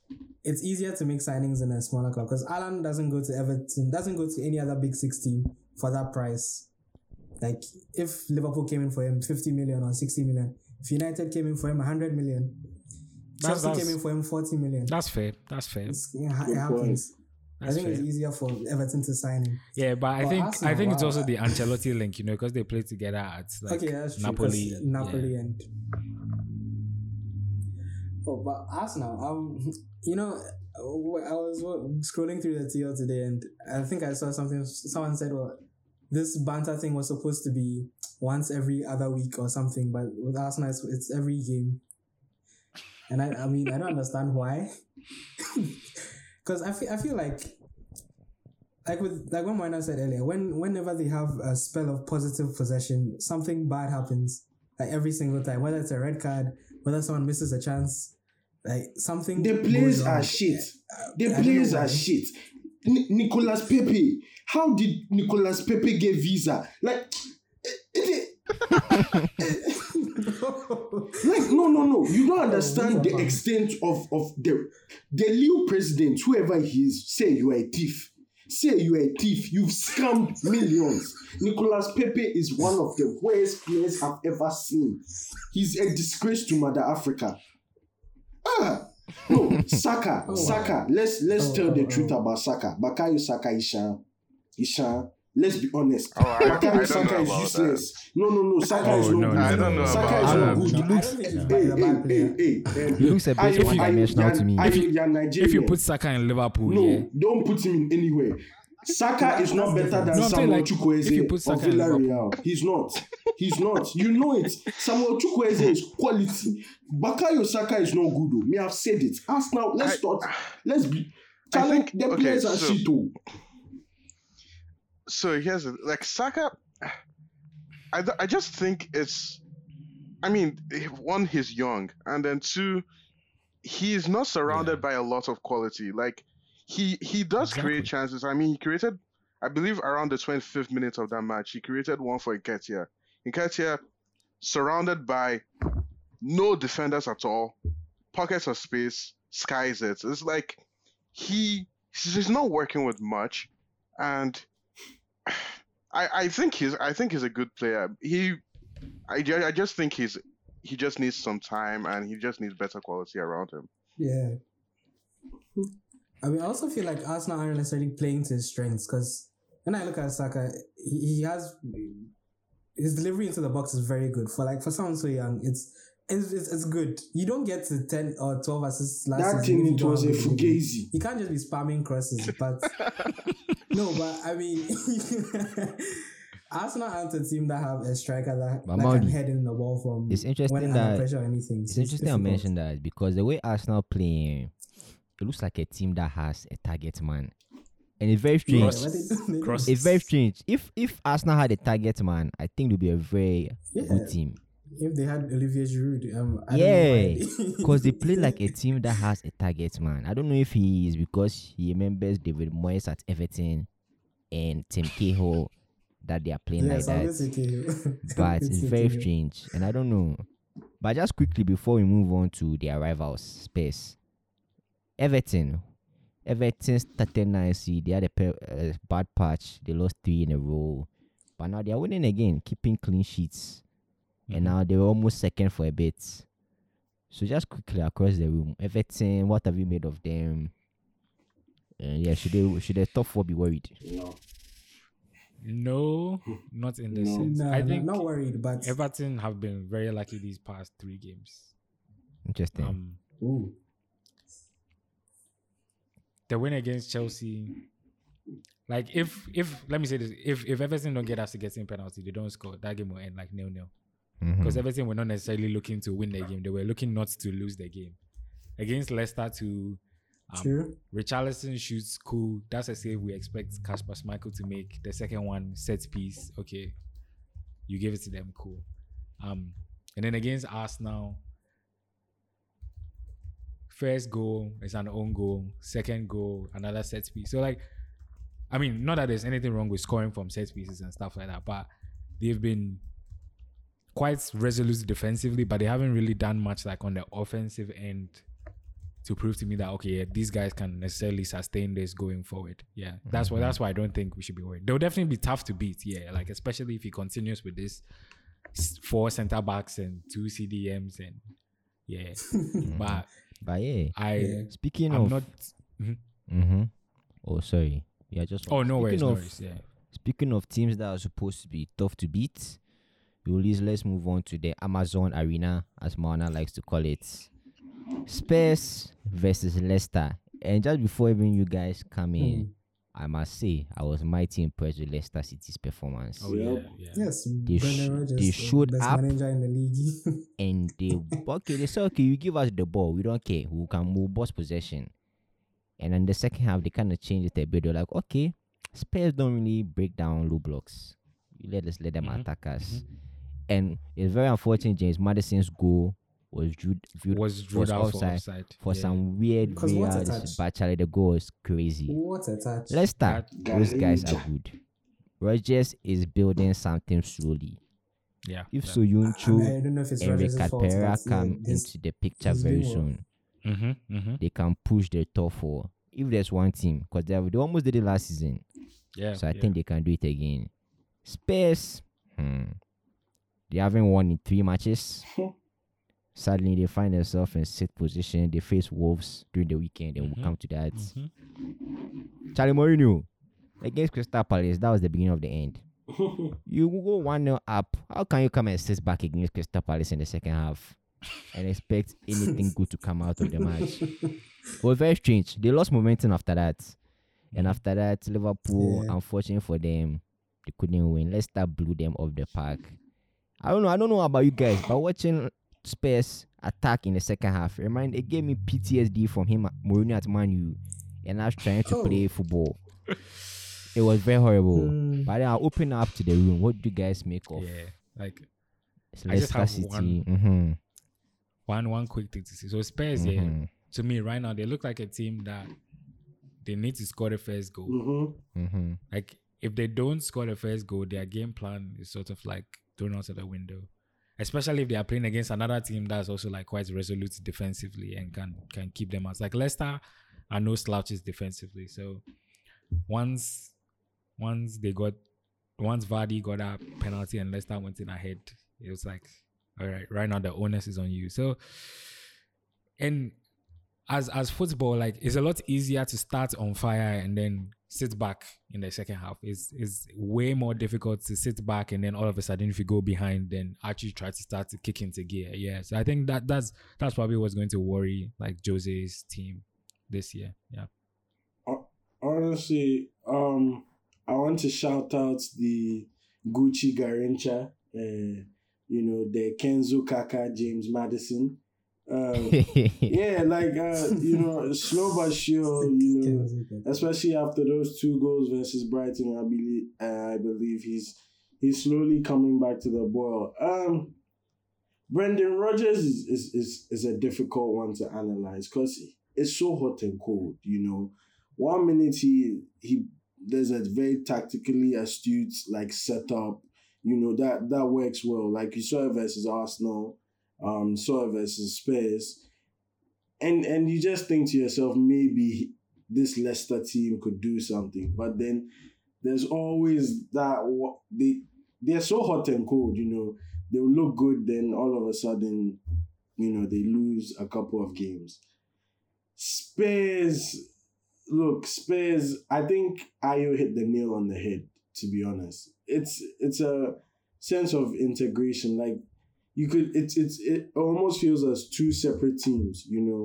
it's easier to make signings in a smaller club because Allan doesn't go to Everton, doesn't go to any other big six team for that price. Like if Liverpool came in for him 50 million or 60 million, if United came in for him 100 million, That's- Chelsea that's- came in for him 40 million. That's fair. That's fair. It's, it, ha- it happens. I That's think it's easier for Everton to sign him. Yeah, but I But think I Arsenal, think it's wow. also the Ancelotti link, you know, because they play together at like okay, that's true. 'cause Napoli. Napoli yeah. and oh, but Arsenal. Um, you know, I was scrolling through the TL today, and I think I saw something. Someone said, "Well, this banter thing was supposed to be once every other week or something, but with Arsenal, it's, it's every game." And I, I mean, I don't understand why. Because I feel, I feel like like with like what Moina said earlier, when whenever they have a spell of positive possession, something bad happens. Like every single time, whether it's a red card, whether someone misses a chance, like something. The goes players are shit. Uh, the players are shit. Ni- Nicolas Pepe. How did Nicolas Pepe get visa? Like, it, Like, no, no, no. You don't understand the extent of, of the the new president, whoever he is, say you are a thief. Say you are a thief. You've scammed millions. Nicolas Pepe is one of the worst players I've ever seen. He's a disgrace to Mother Africa. Ah, no, Saka, Oh, wow. Saka. Let's let's Oh, tell oh, the oh. truth about Saka. Bukayo Saka Ishan, Ishan. Let's be honest. Oh, I- I don't Saka know is about useless. No, no, no. Saka Oh, is not no, good. I don't know Saka is that. not Um, good. he looks- don't think he's Hey, hey, hey, hey, He looks a bit are you- are you- one-dimensional to me. If you- you- you're Nigerian. If you put Saka in Liverpool, no, yeah, don't put him in anywhere. Saka is not better than No, I'm saying Samuel like, Chukwueze if put of Saka Villarreal. He's not. He's not. You know it. Samuel Chukwueze is quality. Bukayo Saka is not good. Though. Me have said it. Arsenal. Let's I- start. Let's be. I Challenge think- the okay, players are so- shit. So here's like Saka. I, I just think it's. I mean, one, he's young, and then two, he is not surrounded Yeah. by a lot of quality. Like he he does create chances. I mean, he created, I believe, around the 25th minute of that match, he created one for Nketiah. Nketiah, surrounded by no defenders at all, pockets of space, skies it. It's like he he's not working with much, and I I think he's I think he's a good player. He I, ju- I just think he's he just needs some time and he just needs better quality around him. Yeah. I mean, I also feel like Arsenal aren't necessarily playing to his strengths because when I look at Saka, he, he has his delivery into the box is very good for like for someone so young. It's it's, it's, it's good. You don't get to ten or twelve assists last That season. if thing it was a have fugazi. You can't just be spamming crosses, but no, but I mean, Arsenal aren't a team that have a striker that, But that can Maudi, head in the ball from it's interesting when that- pressure or anything. It's So interesting I mentioned that because the way Arsenal playing, it looks like a team that has a target man, and it's very strange. but they- they- Cross- It's very strange. If if Arsenal had a target man, I think it would be a very Yeah. good team If they had Olivier Giroud, um, I Yeah, because they play like a team that has a target man. I don't know if he is because he remembers David Moyes at Everton and Tim Cahill that they are playing Yes, like I'm that. going to take you. but it's very strange, and I don't know. But just quickly before we move on to their rivals, space Everton. Everton started nicely. They had a pe- uh, bad patch. They lost three in a row, but now they are winning again, keeping clean sheets. And now they were almost second for a bit. So just quickly across the room, Everton. What have you made of them? Uh, yeah, should they should the top four be worried? No. No, not in the No. sense. No, I no, think not worried, but Everton have been very lucky these past three games. Interesting. Um, Ooh. the win against Chelsea, like if if let me say this, if if Everton don't get us to get in penalty, they don't score, that game will end like nil nil. Because Everton were not necessarily looking to win the game; they were looking not to lose the game. Against Leicester, to um, True. Richarlison shoots cool. That's a save we expect Kasper Schmeichel to make. The second one, set piece. Okay, you give it to them, cool. Um, and then against Arsenal, first goal is an own goal. Second goal, another set piece. So like, I mean, not that there's anything wrong with scoring from set pieces and stuff like that, but they've been quite resolute defensively, but they haven't really done much like on the offensive end to prove to me that okay, yeah, these guys can necessarily sustain this going forward. Yeah, that's why that's why I don't think we should be worried. They'll definitely be tough to beat. Yeah, like especially if he continues with this four center backs and two CDMs and yeah. but But yeah, I Yeah. speaking I'm of not. Mhm. Mm-hmm. Oh, sorry. Yeah, just Oh no worries, speaking no of, worries. Yeah. Speaking of teams that are supposed to be tough to beat, Yulis, let's move on to the Amazon Arena, as Mauna likes to call it. Spurs versus Leicester. And just before even you guys come in, Hmm. I must say I was mighty impressed with Leicester City's performance. Oh Yep. yeah, yeah. Yes, They sh- Brendan Rodgers, they the showed best up. manager in the league. And they okay, they said okay, you give us the ball, we don't care. We can move boss possession. And in the second half, they kind of changed it a bit. They're like, okay, Spurs don't really break down low blocks. You let us let them Mhm, attack us. And it's very unfortunate. James Maddison's goal was viewed, viewed Was ruled was for offside offside for yeah. some weird Because what's a real touch? but Charlie, the goal is crazy. what a touch! Leicester, That- those guys are good. Rodgers is building something slowly. Yeah. If yeah. I, mean, Soyuncu I don't know if it's and Rodgers' Ricard Pereira but yeah, come this- into the picture very soon, Mm-hmm, mm-hmm. they can push the top four. If there's one team, because they, they almost did it last season, Yeah. so I yeah. think they can do it again. Spurs, hmm, they haven't won in three matches. Suddenly, they find themselves in sixth position. They face Wolves during the weekend, and Mhm. we'll come to that. Mhm. Charlie Mourinho against Crystal Palace. That was the beginning of the end. you go one 0 up. How can you come and sit back against Crystal Palace in the second half and expect anything good to come out of the match? It was very strange. They lost momentum after that, and after that, Liverpool, Yeah. unfortunately for them, they couldn't win. Leicester blew them off the park. I don't know. I don't know about you guys, but watching Spurs attack in the second half, it remind it gave me PTSD from him, Mourinho at Man U, and I was trying to Oh. play football. It was very horrible. Mm. But then I'll open up to the room. What do you guys make of Yeah. Like Leicester I just have City? one- Mm-hmm. one one quick thing to say. So Spurs, yeah, Mhm. to me right now they look like a team that they need to score the first goal. hmm Mm-hmm. Like if they don't score the first goal, their game plan is sort of like thrown out of the window. Especially if they are playing against another team that's also like quite resolute defensively and can can keep them out. Like Leicester are no slouches defensively. So once once they got once Vardy got a penalty and Leicester went in ahead, it was like, all right, right now the onus is on you. So and as as football, like it's a lot easier to start on fire and then sit back in the second half. It's it's way more difficult to sit back and then all of a sudden if you go behind, then actually try to start to kick into gear. Yeah. So I think that that's that's probably what's going to worry like Jose's team this year. Yeah. Honestly, um, I want to shout out the Gucci Garrincha, uh, you know, the Kenzo Kaka, James Maddison. Um, yeah, like uh, you know, slow but sure, you know, especially after those two goals versus Brighton, I believe uh, I believe he's he's slowly coming back to the boil. Um, Brendan Rodgers is is, is, is a difficult one to analyze because it's so hot and cold. You know, one minute he he there's a very tactically astute like setup. You know that that works well. Like you saw it versus Arsenal, um, saw it versus Spurs, and and you just think to yourself maybe this Leicester team could do something, but then there's always that wa- they they're so hot and cold. You know they will look good, then all of a sudden, you know they lose a couple of games. Spurs, look, Spurs. I think Ayo hit the nail on the head. To be honest, it's it's a sense of integration. Like you could, it's it's it almost feels as two separate teams. You know,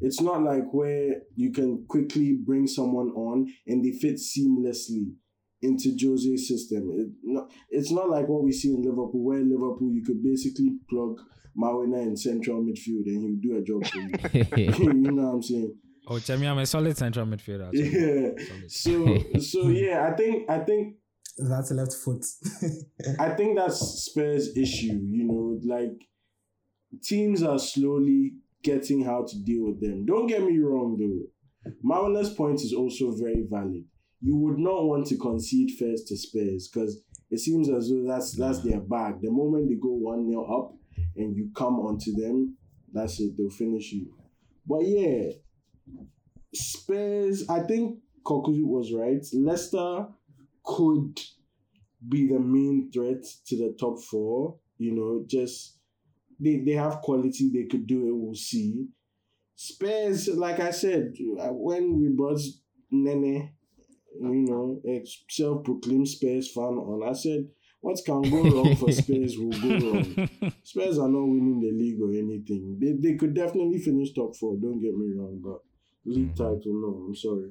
it's not like where you can quickly bring someone on and they fit seamlessly into Jose's system. It, not, it's not like what we see in Liverpool, where Liverpool you could basically plug Mawina in central midfield and he'll do a job for you. you know what I'm saying? Oh, Chemi, I'm a solid central midfielder. so- Yeah. Solid. So so yeah, I think I think That's left foot. I think that's Spurs' issue. You know, like teams are slowly getting how to deal with them. Don't get me wrong though. Mauner's point is also very valid. You would not want to concede first to Spurs because it seems as though that's that's their bag. The moment they go one 0 up and you come onto them, that's it. They'll finish you. But yeah, Spurs. I think Koku was right. Leicester could be the main threat to the top four. You know, just they they have quality. They could do it. We'll see. Spurs, like I said, uh, when we brought Nene, you know, a self-proclaimed Spurs fan on, I said, what can go wrong for Spurs will go wrong. Spurs are not winning the league or anything. They they could definitely finish top four. Don't get me wrong, but league Mhm. title, no. I'm sorry.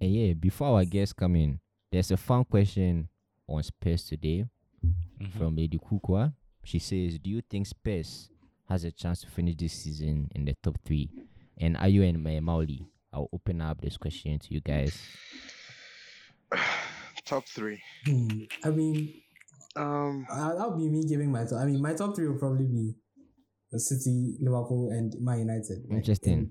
And yeah, before our guests come in, there's a fun question on Spurs today Mhm. from Lady Kukwa. She says, Do you think Spurs has a chance to finish this season in the top three? And are you and Mauli? I'll open up this question to you guys. Top three. Hmm, I mean, Um, uh, that would be me giving my top. I mean, my top three will probably be the City, Liverpool, and Man United. like, Interesting.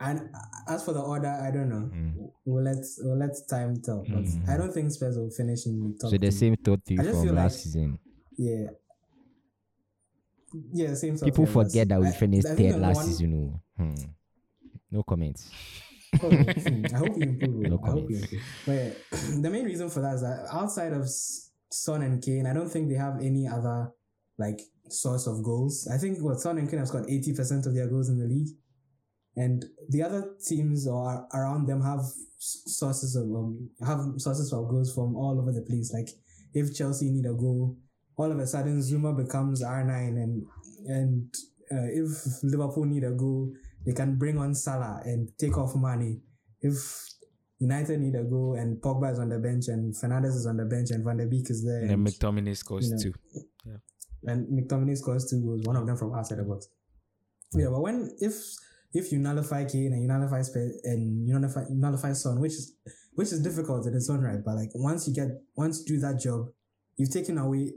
And as for the order, I don't know. Mm. We'll let we'll let time tell. But Mhm. I don't think Spurs will finish in top. So the same top three from last like- season. yeah. Yeah, same. People forget that we finished I third last one- season. oh. Hmm. No comments. I hope you improve. No I hope you improve. But yeah, the main reason for that is that outside of Son and Kane, I don't think they have any other like source of goals. I think what Son and Kane have scored eighty percent of their goals in the league, and the other teams or around them have sources of um, have sources of goals from all over the place. Like if Chelsea need a goal, all of a sudden Zouma becomes R nine, and and uh, if Liverpool need a goal, they can bring on Salah and take off money. If United need a goal and Pogba is on the bench and Fernandes is on the bench and Van der Beek is there And and, McTominay scores you know, too. and McTominay scores two goals, one of them from outside the box. Yeah, but when if if you nullify Kane and you nullify Spe- and you nullify nullify Son, which is which is difficult in its own right, but like once you get once you do that job, you've taken away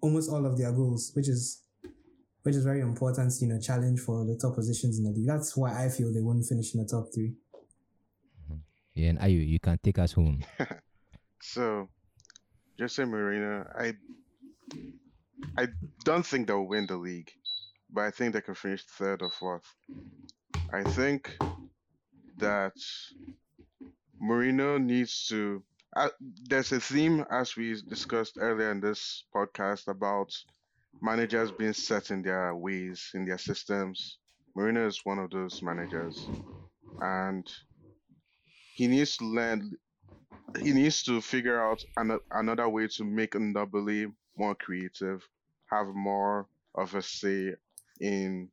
almost all of their goals, which is which is very important, you know, challenge for the top positions in the league. That's why I feel they won't finish in the top three. Mm-hmm. Yeah, and Ayu, you can take us home. So, Jose Mourinho, I I don't think they'll win the league, but I think they can finish third or fourth. I think that Mourinho needs to. Uh, there's a theme, as we discussed earlier in this podcast, about managers being set in their ways, in their systems. Mourinho is one of those managers, and he needs to learn he needs to figure out an, another way to make Ndombele more creative, have more of a say in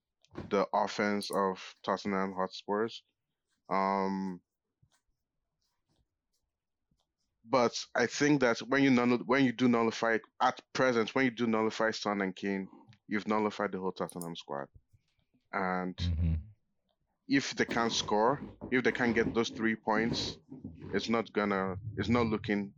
the offense of Tottenham Hotspurs. Um, but I think that when you null- when you do nullify at present, when you do nullify Son and Kane, you've nullified the whole Tottenham squad. And Mhm. if they can't score, if they can't get those three points, it's not gonna, it's not looking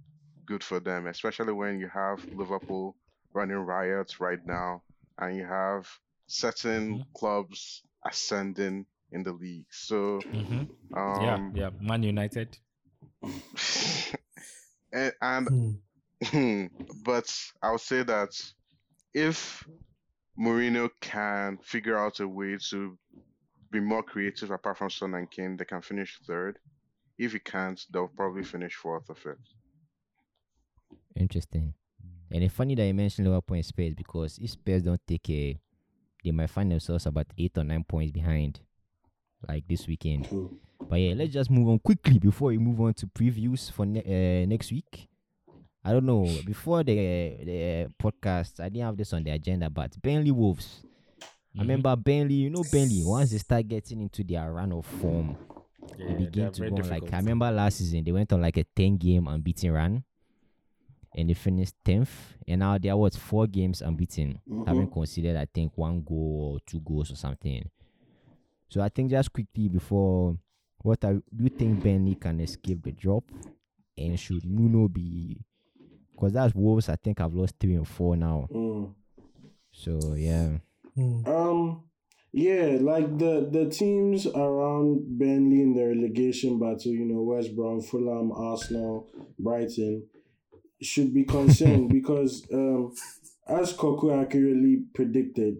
good for them, especially when you have Liverpool running riots right now and you have certain clubs ascending in the league. So, Mhm. um, yeah, yeah. Man United. and, and Hmm. but I'll say that if Mourinho can figure out a way to be more creative apart from Son and Kane, they can finish third. If he can't, they'll probably finish fourth or fifth. Interesting. And it's funny that you mentioned Liverpool and Spurs because if Spurs don't take a, they might find themselves about eight or nine points behind, like this weekend. True. But yeah, let's just move on quickly before we move on to previews for ne- uh, next week. I don't know. Before the the podcast, I didn't have this on the agenda, but Burnley Wolves. I remember Burnley. You know Burnley. Once they start getting into their run of form, Yeah, they begin to go on, like. I remember last season they went on like a ten game unbeaten run, and they finished tenth. And now they are what four games unbeaten, having considered I think one goal or two goals or something. So I think just quickly before, what are, do you think Burnley can escape the drop, and should Nuno be? Because that's Wolves. I think I've lost three and four now. Mm. So yeah. Hmm. Um, yeah, like the the teams around Burnley in the relegation battle, you know, West Brom, Fulham, Arsenal, Brighton, should be concerned because um, as Koku accurately predicted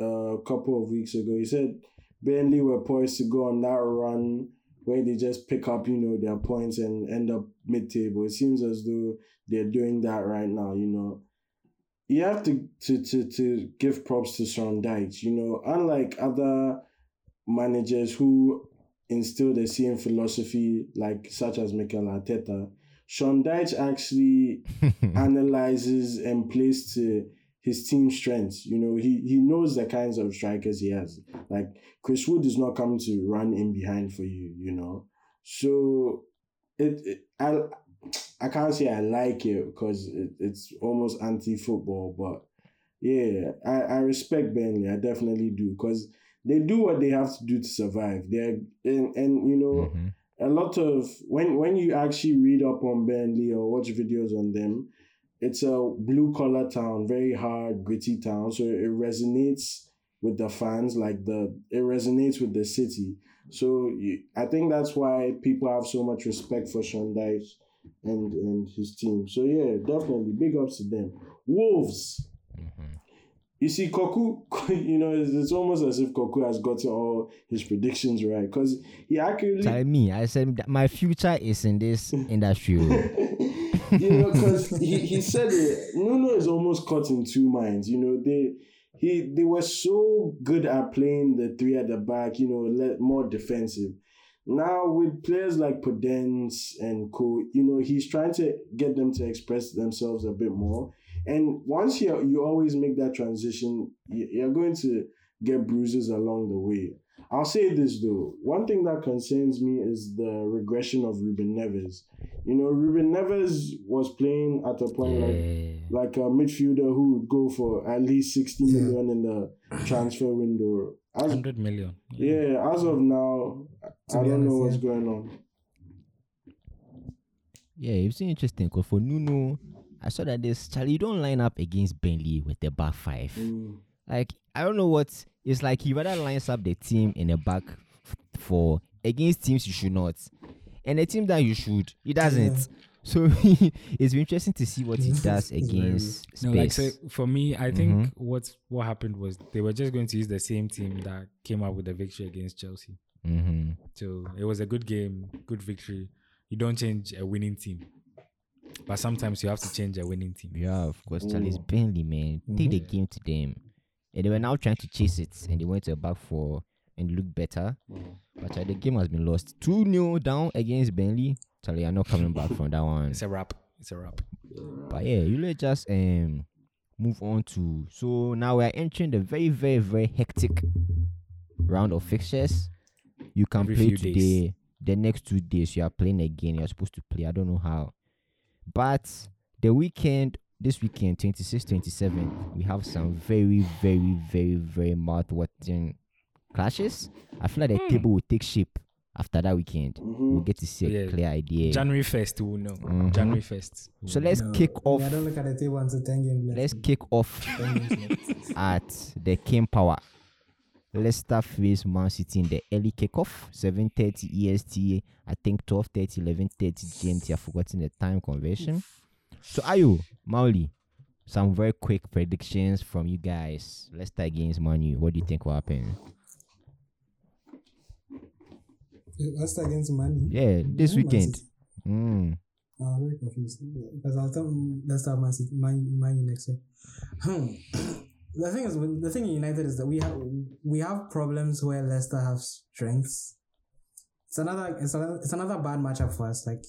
uh, a couple of weeks ago, he said Burnley were poised to go on that run where they just pick up, you know, their points and end up mid table. It seems as though they're doing that right now, you know you have to, to, to, to give props to Sean Dyche. You know, unlike other managers who instill the same philosophy, like such as Mikel Arteta, Sean Dyche actually analyzes and plays to his team strengths. You know, he, he knows the kinds of strikers he has. Like Chris Wood is not coming to run in behind for you, you know. So it, it I I can't say I like it because it, it's almost anti-football, but yeah, I, I respect Burnley. I definitely do because they do what they have to do to survive. They're and, and you know Mhm. A lot of when when you actually read up on Burnley or watch videos on them, it's a blue collar town, very hard, gritty town. So it resonates with the fans, like the it resonates with the city. So you, I think that's why people have so much respect for Sean Dyche and and his team. So yeah, definitely big ups to them. Wolves. Mm-hmm. You see, Koku, you know, it's, it's almost as if Koku has gotten all his predictions right because he accurately Tell me, I said my future is in this industry. oh. you know, because he, he said it. Nuno is almost caught in two minds. You know, they he they were so good at playing the three at the back. You know, let more defensive. Now with players like Podence and Co, you know, he's trying to get them to express themselves a bit more. And once you you always make that transition, you- you're going to get bruises along the way. I'll say this though. One thing that concerns me is the regression of Ruben Neves. You know, Ruben Neves was playing at a point like Yeah. like a midfielder who would go for at least sixty million Yeah. in the transfer window. As, 100 million. yeah, as of now, To I don't know what's yeah. going on. Yeah, it's interesting because for Nuno, I saw that this Charlie you don't line up against Burnley with the back five. Mm. Like I don't know what it's like. He rather lines up the team in the back f- for against teams you should not, and the team that you should he doesn't. Yeah. So it's been interesting to see what he does against No, like so for me, I think Mhm. what what happened was they were just going to use the same team that came out with the victory against Chelsea. hmm So it was a good game, good victory. You don't change a winning team, but sometimes you have to change a winning team. Yeah, of course, Charlie's Mm. Burnley man take the game to them, and they were now trying to chase it, and they went to a back four and looked better. But uh, the game has been lost. 2 0 down against Burnley. Charlie, I'm not coming back from that one. It's a wrap. It's a wrap. But yeah, you let's just um move on to so now we're entering the very, very, very hectic round of fixtures. You can Every play today. days. The next two days you are playing again. You're supposed to play. I don't know how. But the weekend, this weekend, 26, 27, we have some very, very, very, very mouth-watering clashes. I feel like the Hmm. table will take shape after that weekend. We'll Mhm. get to see a Yeah. clear idea. January first, we'll know. Mhm. January first. so let's No, kick me, off. I don't look at the table until 10 games left. Let's kick off 10 games left. at the King Power. Leicester face Man City in the early kickoff, 7:30 EST. I think 12:30, 11:30 GMT. I've forgotten the time conversion. So, Ayu, Mauli, some very quick predictions from you guys. Leicester against Manu. What do you think will happen? Leicester against Man U. Yeah, this Yeah, Man weekend. City. Mm. Oh, I'm very confused because I'll tell Leicester Man City, Man, Man U next year. The thing is, the thing in United is that we have we have problems where Leicester have strengths. It's another it's another it's another bad matchup for us. Like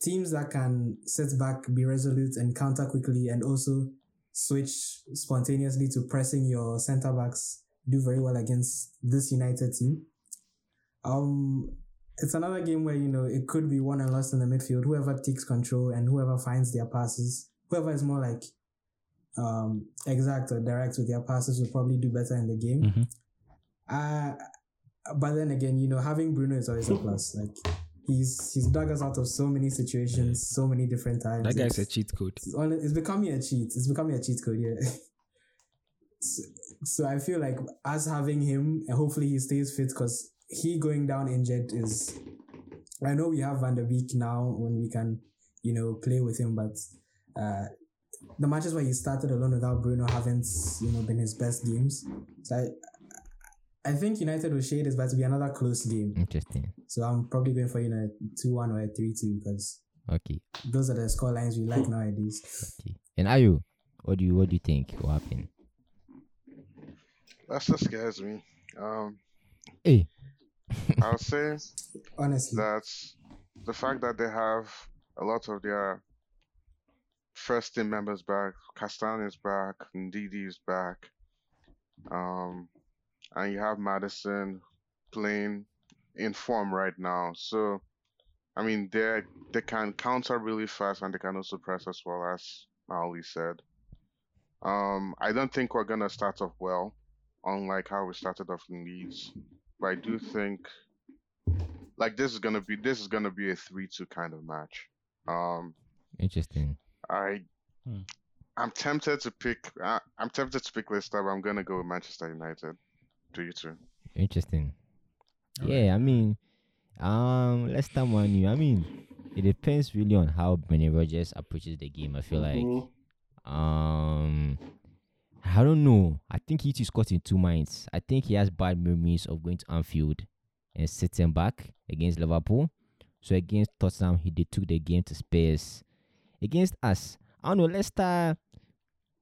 teams that can sit back, be resolute, and counter quickly, and also switch spontaneously to pressing your centre backs do very well against this United team. Um, it's another game where you know it could be won and lost in the midfield. Whoever takes control and whoever finds their passes, whoever is more like um exact or direct with their passes will probably do better in the game. Mhm. Uh but then again, you know, having Bruno is always a plus. Like he's he's dug us out of so many situations, so many different times. That guy's a cheat code. it's, it's becoming a cheat. It's becoming a cheat code, yeah. so, so I feel like us having him, and hopefully he stays fit, because he going down injured is. I know we have Van der Beek now when we can, you know, play with him, but uh, the matches where he started alone without Bruno haven't, you know, been his best games. So I, I think United will shade is about to be another close game. Interesting. So I'm probably going for you know two one or a three two because Okay. those are the score lines we like nowadays. Okay. And Ayu, what do you what do you think will happen? That just scares me. Um, Hey. I'll say Honestly, that the fact that they have a lot of their first team members back, Castagne is back, Ndidi is back, um, and you have Maddison playing in form right now. So, I mean, they they can counter really fast and they can also press as well as Maoli said. Um, I don't think we're gonna start off well, unlike how we started off in Leeds. But I do think like this is gonna be this is gonna be a three two kind of match. Um, Interesting. I Hmm. I'm tempted to pick I, I'm tempted to pick Leicester, but I'm gonna go with Manchester United. Do you too? Interesting. Alright. yeah, I mean, um, Leicester Manu. I mean, it depends really on how Benny Rodgers approaches the game. I feel like, Mhm. um, I don't know. I think he is caught in two minds. I think he has bad memories of going to Anfield and sitting back against Liverpool. So against Tottenham, he they took the game to Spurs. Against us, I don't know. Leicester,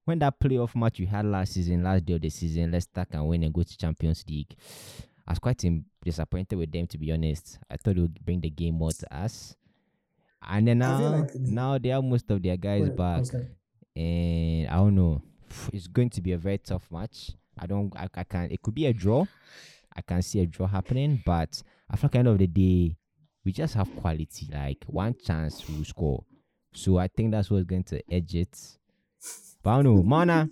when that playoff match we had last season, last day of the season, Leicester can win and go to Champions League. I was quite disappointed with them, to be honest. I thought it would bring the game more to us. And then now, like- now they have most of their guys Wait, back and I don't know. It's going to be a very tough match. I don't. I, I can. It could be a draw. I can see a draw happening, but I feel like at the end of the day, we just have quality. Like one chance we will score. So I think that's what's going to edge it. But I don't know, Mana.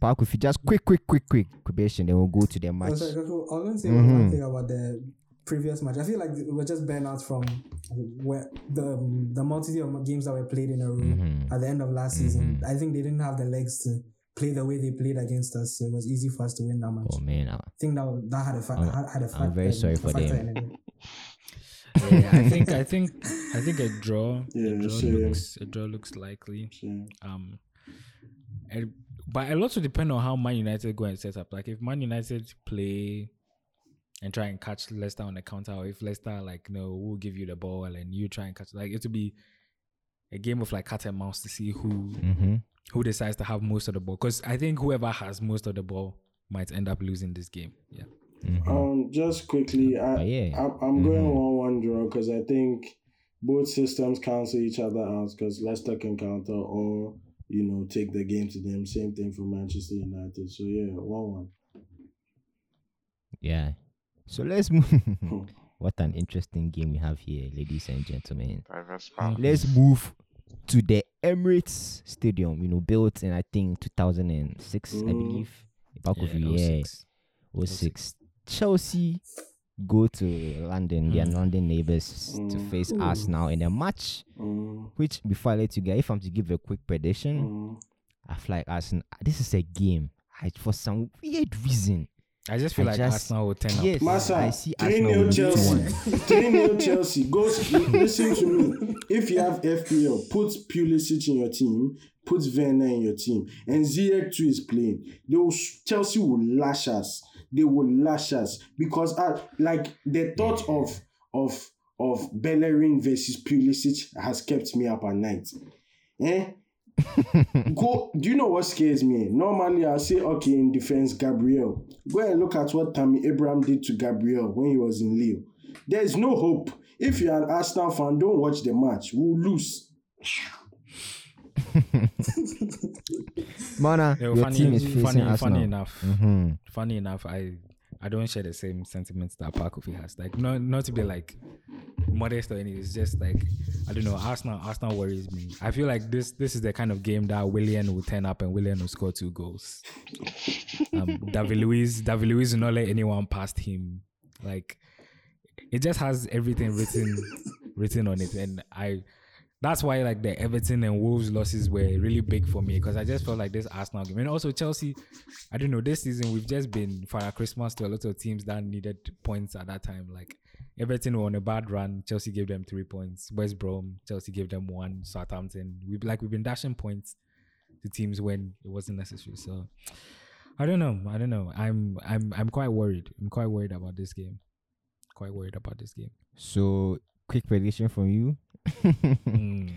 Park, if you just quick, quick, quick, quick probation, then we'll go to the Oh, match. sorry, I was going to say one Mhm. thing about the previous match. I feel like we're just burnt out from where the the multitude of games that were played in a row Mhm. at the end of last season. Mhm. I think they didn't have the legs to play the way they played against us, so it was easy for us to win that match. Oh man, I, think that that had a fa- I'm- had, a I'm fact- very sorry for them. Yeah, I think I think I think a draw. Yeah, a draw same. looks a draw looks likely. So, Um, and, but a lot will depend on how Man United go and set up. Like if Man United play and try and catch Leicester on the counter, or if Leicester like no, we'll give you the ball and you try and catch. Like it will be a game of like cat and mouse to see who mm-hmm. who decides to have most of the ball. Because I think whoever has most of the ball might end up losing this game. Yeah. Mm-hmm. um, just quickly, I, But yeah. I'm, I'm going Mhm. one one draw because I think both systems cancel each other out because Leicester can counter or you know take the game to them. Same thing for Manchester United. So yeah, one one. Yeah. So let's move. what an interesting game we have here, ladies and gentlemen. Diverse Mm. path. Let's move to the Emirates Stadium. You know, built in I think 2006, I Mm. believe. Back of Yeah, you, yeah, 06. 06. Chelsea go to London, their Mm. London neighbors, to Mm. face Ooh. now in a match. Mm, Which, before I let you guys, if I'm to give a quick prediction, mm. I feel like Arsenal. This is a game. I, for some weird reason, I just feel I like just- Arsenal will turn yes, up. Massa, I see 3 Arsenal 0 Chelsea. 3 0 Chelsea. Go, listen to me. If you have FPL, put Pulisic in your team, put Werner in your team, and Ziyech too is playing. They will, Chelsea will lash us. They will lash us because, uh, like, the thought of of of Bellerin versus Pulisic has kept me up at night. Eh? Go. Do you know what scares me? Normally, I'll say, okay, in defense, Gabriel. Go and look at what Tammy Abraham did to Gabriel when he was in Lille. There is no hope. If you're an Arsenal fan, don't watch the match. We'll lose. Mana, your funny, team is facing funny, Arsenal. funny enough. hmm Funny enough, I I don't share the same sentiments that Pakufi has. Like, not not to be like modest or anything. It's just like I don't know. Arsenal Arsenal worries me. I feel like this this is the kind of game that Willian will turn up and Willian will score two goals. Um, David Luiz David Luiz will not let anyone past him. Like, it just has everything written written on it, and I. That's why like the Everton and Wolves losses were really big for me because I just felt like this Arsenal game and also Chelsea. I don't know. This season we've just been for Christmas to a lot of teams that needed points at that time. Like Everton were on a bad run. Chelsea gave them three points. West Brom, Chelsea gave them one. Southampton. We've like we've been dashing points to teams when it wasn't necessary. So I don't know. I don't know. I'm I'm I'm quite worried. I'm quite worried about this game. Quite worried about this game. So, quick prediction from you. Mm.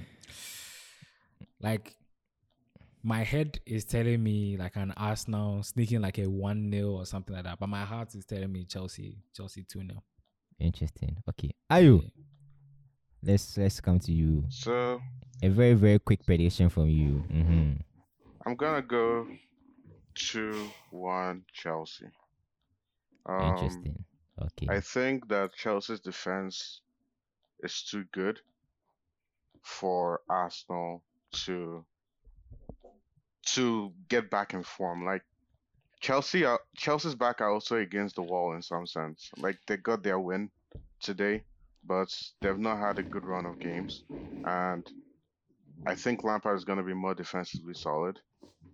Like my head is telling me like an Arsenal sneaking like a one 0 or something like that, but my heart is telling me Chelsea, Chelsea two 0 Interesting. Okay, Are Ayu, let's let's come to you. So A very very quick prediction from you. hmm I'm gonna go two one Chelsea. Um, Interesting. Okay. I think that Chelsea's defense is too good for Arsenal to to get back in form. Like Chelsea, are, Chelsea's back are also against the wall in some sense. Like they got their win today, but they've not had a good run of games, and I think Lampard is going to be more defensively solid,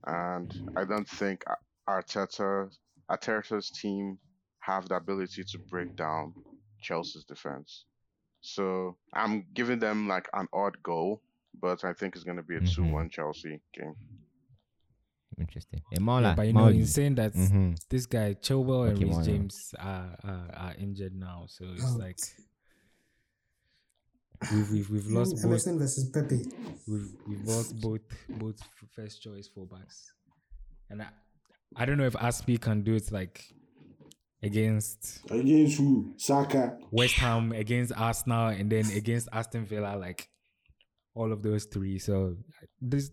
and I don't think Arteta Arteta's team have the ability to break down Chelsea's defense. So I'm giving them like an odd goal, but I think it's going to be a Mhm. 2 1 Chelsea game. Interesting. Eh, Maula, but you know, Mauli. in saying that Mhm. this guy Chilwell and Okay, Reece James are, are are injured now, so it's Out. like we've we've, we've lost both Emerson versus Pepe. we've we've lost both both first choice fullbacks, and I I don't know if Azpi can do it like against Against who? Saka. West Ham, against Arsenal, and then against Aston Villa, like all of those three. So this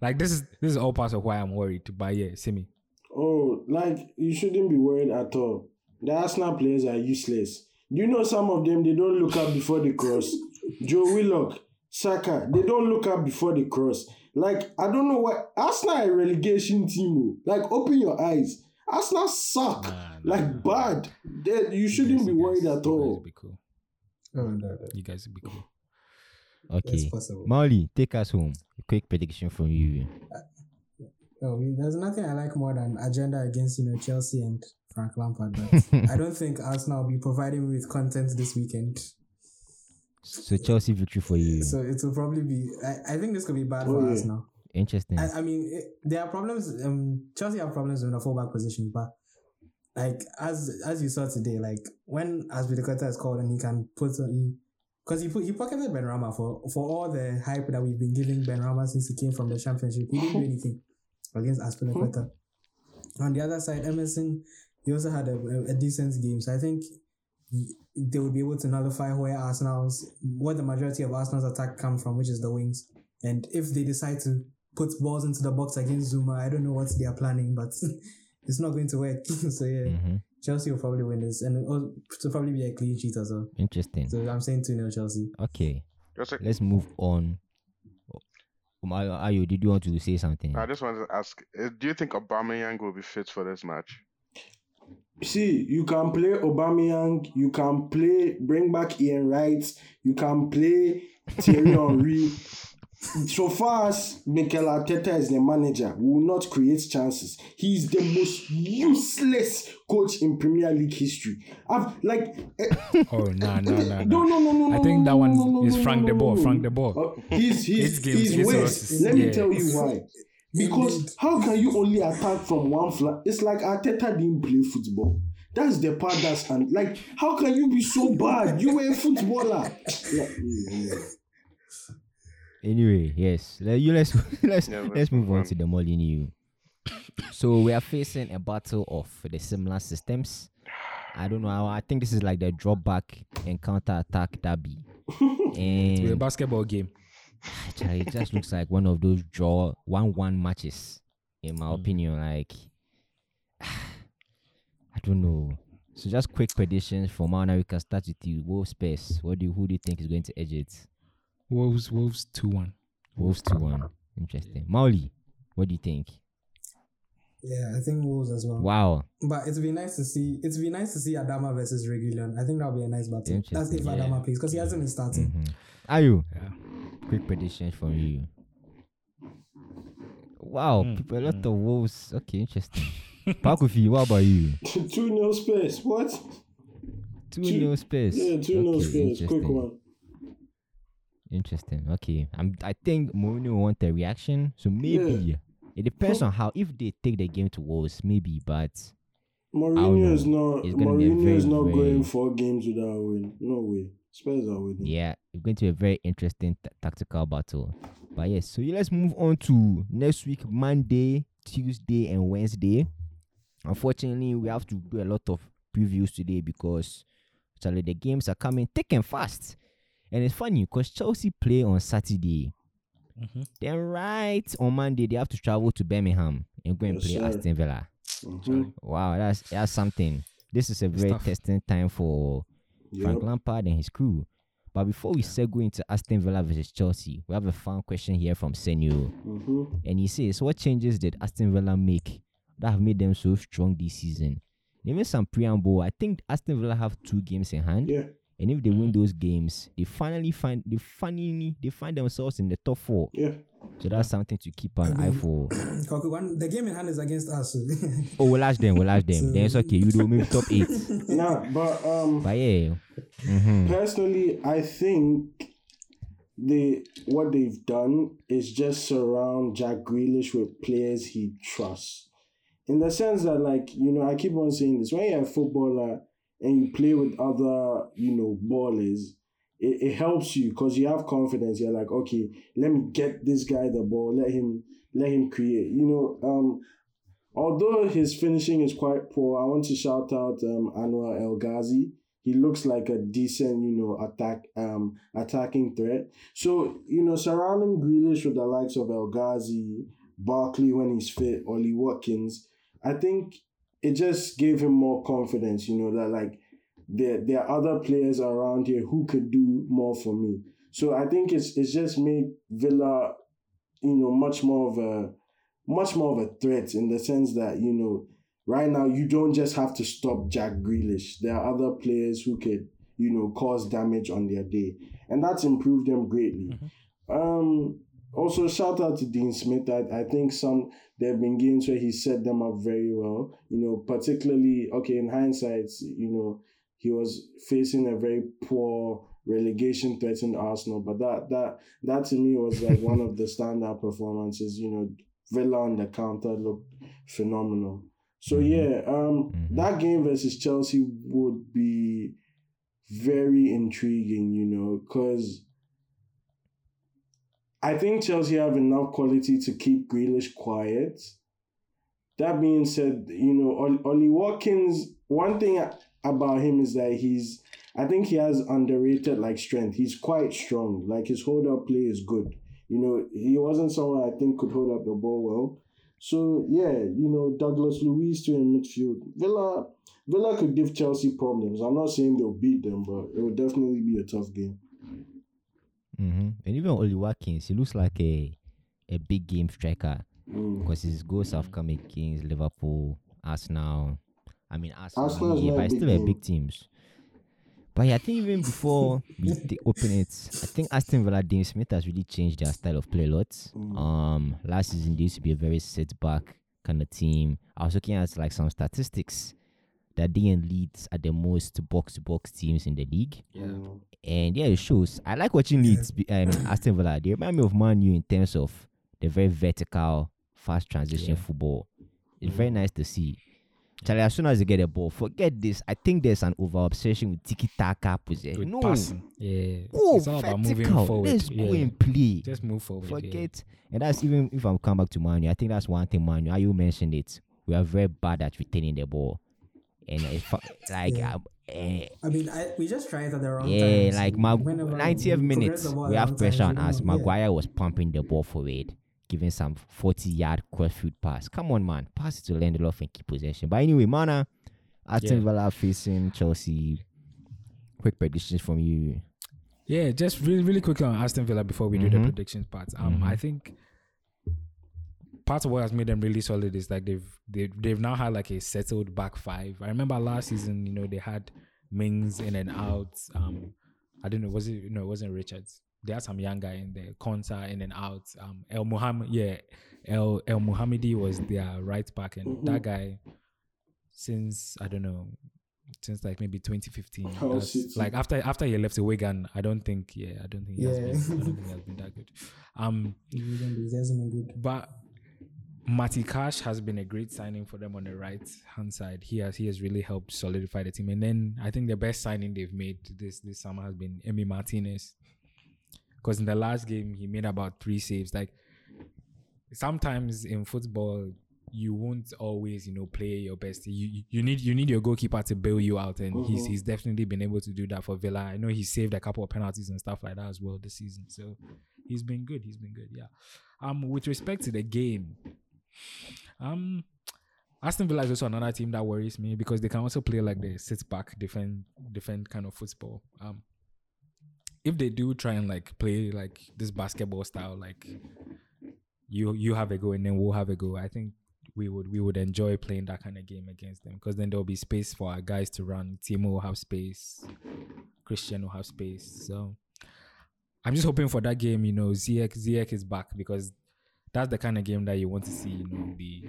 like this is this is all parts of why I'm worried. But yeah, me. Oh, like you shouldn't be worried at all. The Arsenal players are useless. Do you know some of them they don't look up before they cross? Joe Willock, Saka, they don't look up before they cross. Like I don't know why Arsenal a relegation team. oh. Like open your eyes. Arsenal suck. Nah, like bad. They, you You shouldn't guys- be worried guys- at you guys all. be cool. Oh, no, no. You guys will be cool. Okay. possible. Mauli, take us home. A quick prediction from you. No, there's nothing I like more than agenda against you know Chelsea and Frank Lampard. But I don't think Arsenal will be providing me with content this weekend. So Chelsea victory for you. So it will probably be. I, I think this could be bad Oh, for yeah. Arsenal. Interesting. I, I mean, it, there are problems. Um, Chelsea have problems in the fullback position, but like as as you saw today, like when Azpilicueta is called and he can put he because he put he pocketed Benrahma for for all the hype that we've been giving Benrahma since he came from the championship. He didn't do anything against Azpilicueta. Hmm. On the other side, Emerson he also had a, a, decent game, so I think they would be able to nullify where Arsenal's what the majority of Arsenal's attack come from, which is the wings. And if they decide to put balls into the box against Zouma, I don't know what they are planning, but it's not going to work. so yeah, hmm Chelsea will probably win this, and it'll it'll probably be a clean sheet as well. Interesting. So I'm saying two 0 Chelsea. Okay. Just like, Let's move on. Um, Ayo, Ayo, did you want to say something? I just wanted to ask: uh, Do you think Aubameyang will be fit for this match? See, you can play Aubameyang, you can play bring back Ian Wright, you can play Thierry Henry. So far as Mikel Arteta is the manager, we will not create chances. He is the most useless coach in Premier League history. I've like eh, Oh no no no no no no no. I think that one no, no, is Frank de Boer. Frank de Boer. Uh, he's he's he's waste. Let me yeah. tell you why. Because how can you only attack from one flank? It's like Arteta didn't play football. That's the part that's and like how can you be so bad? You were a footballer. Like, yeah. Anyway, yes. Let you let's let's Yeah, let's, let's move move on on. to the Molineux. so we are facing a battle of the similar systems. I don't know. I I think this is like the drop back and counter attack derby. It's a basketball game. Actually, it just looks like one of those draw one-one matches, in my Mm. opinion. Like, I don't know. So, just quick predictions for Mana. We can start with you. Wolves Spurs. What do you, who do you think is going to edge it? Wolves Wolves two one. Wolves two one. Interesting. Mauli, what do you think? Yeah, I think Wolves as well. Wow. But it'd be nice to see. It'd be nice to see Adama versus Reguilon. I think that'll be a nice battle. That's Interesting, if yeah. Adama plays because he hasn't been starting. Mm-hmm. Are you? Yeah. Quick predictions from you. Wow, Mm, people, a lot of Wolves. Okay, interesting. Pakufi, what about you? two nil space. What? Two Two- nil space. Yeah, two nil Okay, space. Quick one. Interesting. Okay. I'm, I think Mourinho want a reaction. So maybe it depends on how if they take the game to Wolves, maybe, but Mourinho is not. Mourinho very, is not very- going four games without a win. No way. Spurs are winning. yeah, it's going to be a very interesting t- tactical battle. But yes, so let's move on to next week, Monday, Tuesday, and Wednesday. Unfortunately, we have to do a lot of previews today because actually the games are coming thick and fast. And it's funny because Chelsea play on Saturday. Mhm. Then right on Monday they have to travel to Birmingham and go and Yes, play sir. Aston Villa. Mhm. Wow, that's that's something. This is a very tough. testing time for Frank Lampard and his crew. But before we segue into Aston Villa versus Chelsea, we have a fun question here from Senio. Mhm. And he says, What changes did Aston Villa make that have made them so strong this season? Even some preamble, I think Aston Villa have two games in hand. Yeah. And if they win those games, they finally find they finally they find themselves in the top four. Yeah. So that's something to keep an eye for. Koku, one, the game in hand is against us. Oh, we'll ask them, we'll ask them. Then it's okay, you do maybe top eight. Nah, but um, But yeah. Mm-hmm. personally, I think they what they've done is just surround Jack Grealish with players he trusts. In the sense that, like, you know, I keep on saying this when you're a footballer and you play with other, you know, ballers, it, it helps you because you have confidence. You're like, okay, let me get this guy the ball, let him let him create. You know, um, although his finishing is quite poor, I want to shout out um Anwar El Ghazi. He looks like a decent, you know, attack um attacking threat. So, you know, surrounding Grealish with the likes of El Ghazi, Barkley when he's fit, Ollie Watkins, I think it just gave him more confidence, you know, that like there there are other players around here who could do more for me. So I think it's it's just made Villa, you know, much more of a much more of a threat in the sense that, you know, right now you don't just have to stop Jack Grealish. There are other players who could, you know, cause damage on their day. And that's improved them greatly. Um also shout out to Dean Smith. I, I think some there have been games where he set them up very well. You know, particularly okay, in hindsight, you know, he was facing a very poor relegation threatened Arsenal. But that that that to me was like one of the standout performances. You know, Villa on the counter looked phenomenal. So yeah, um, that game versus Chelsea would be very intriguing. You know, because. I think Chelsea have enough quality to keep Grealish quiet. That being said, you know, Ol- Ollie Watkins, one thing about him is that he's, I think he has underrated like strength. He's quite strong. Like his hold up play is good. You know, he wasn't someone I think could hold up the ball well. So yeah, you know, Douglas Luiz to in midfield. Villa Villa could give Chelsea problems. I'm not saying they'll beat them, but it will definitely be a tough game. Hmm And even Ollie Watkins, he looks like a a big game striker Mm. because his goals have come against Liverpool, Arsenal. I mean Arsenal, yeah, but still a big teams. But yeah, I think even before we t- open it, I think Aston Villa, Dean Smith has really changed their style of play a lot. Mm. Um, last season they used to be a very set back kind of team. I was looking at like some statistics that DN leads are the most box to box teams in the league. Mm. And yeah, it shows. I like watching Leeds, be- um, Aston Villa. They remind me of Man U in terms of the very vertical, fast transition Yeah. football. It's very nice to see. Charlie, as soon as you get a ball, forget this. I think there's an over obsession with tiki taka possession. With No, passing. Yeah. go it's all about moving vertical. forward. Let's yeah. go and play. Just move forward. yeah. Forget, and that's even if I'm come back to Manu. I think that's one thing, Manu. How you mentioned it, we are very bad at retaining the ball, and it's fu- like Yeah. um, eh, I mean, I, we just try it at the wrong yeah, times. like my Whenever 90th minute, progress the ball at we have pressure times, on us. don't- yeah. Maguire was pumping the ball forward, giving some 40 yard crossfield pass. Come on, man, pass it to Lindelof and keep possession. But anyway, Mana, Aston Yeah. Villa facing Chelsea. Quick predictions from you. Yeah, just really, really quickly on Aston Villa before we do the Mhm. predictions part. Um, I think part of what has made them really solid is like they've they've they've now had like a settled back five. I remember last season, you know, they had Mings in and out. Um, I don't know, was it no, it wasn't Richards. They had some young guy in there, Konsa in and out. Um, El Muhammad, yeah, El Elmohamady was their right back, and that guy since I don't know. Since like maybe 2015, Hull that's- City. like after after he left the Wigan, I don't think yeah, I don't think he has Yeah. been, I don't think he has been that good. Um, He hasn't been- he hasn't been good. but Matty Cash has been a great signing for them on the right hand side. He has he has really helped solidify the team. And then I think the best signing they've made this this summer has been Emi Martinez. Because in the last game he made about three saves. Like sometimes in football you won't always you know play your best. You you- you need you need your goalkeeper to bail you out, and he's he's definitely been able to do that for Villa. I know he saved a couple of penalties and stuff like that as well this season. So he's been good. He's been good. Yeah. Um, with respect to the game, um, Aston Villa is also another team that worries me because they can also play like the sit back, defend, defend kind of football. Um, if they do try and like play like this basketball style, like you you have a go and then we'll have a go, I think we would we would enjoy playing that kind of game against them because then there'll be space for our guys to run. Timo will have space, Christian will have space. So I'm just hoping for that game. You know, Ziyech Ziyech is back because that's the kind of game that you want to see. You know, the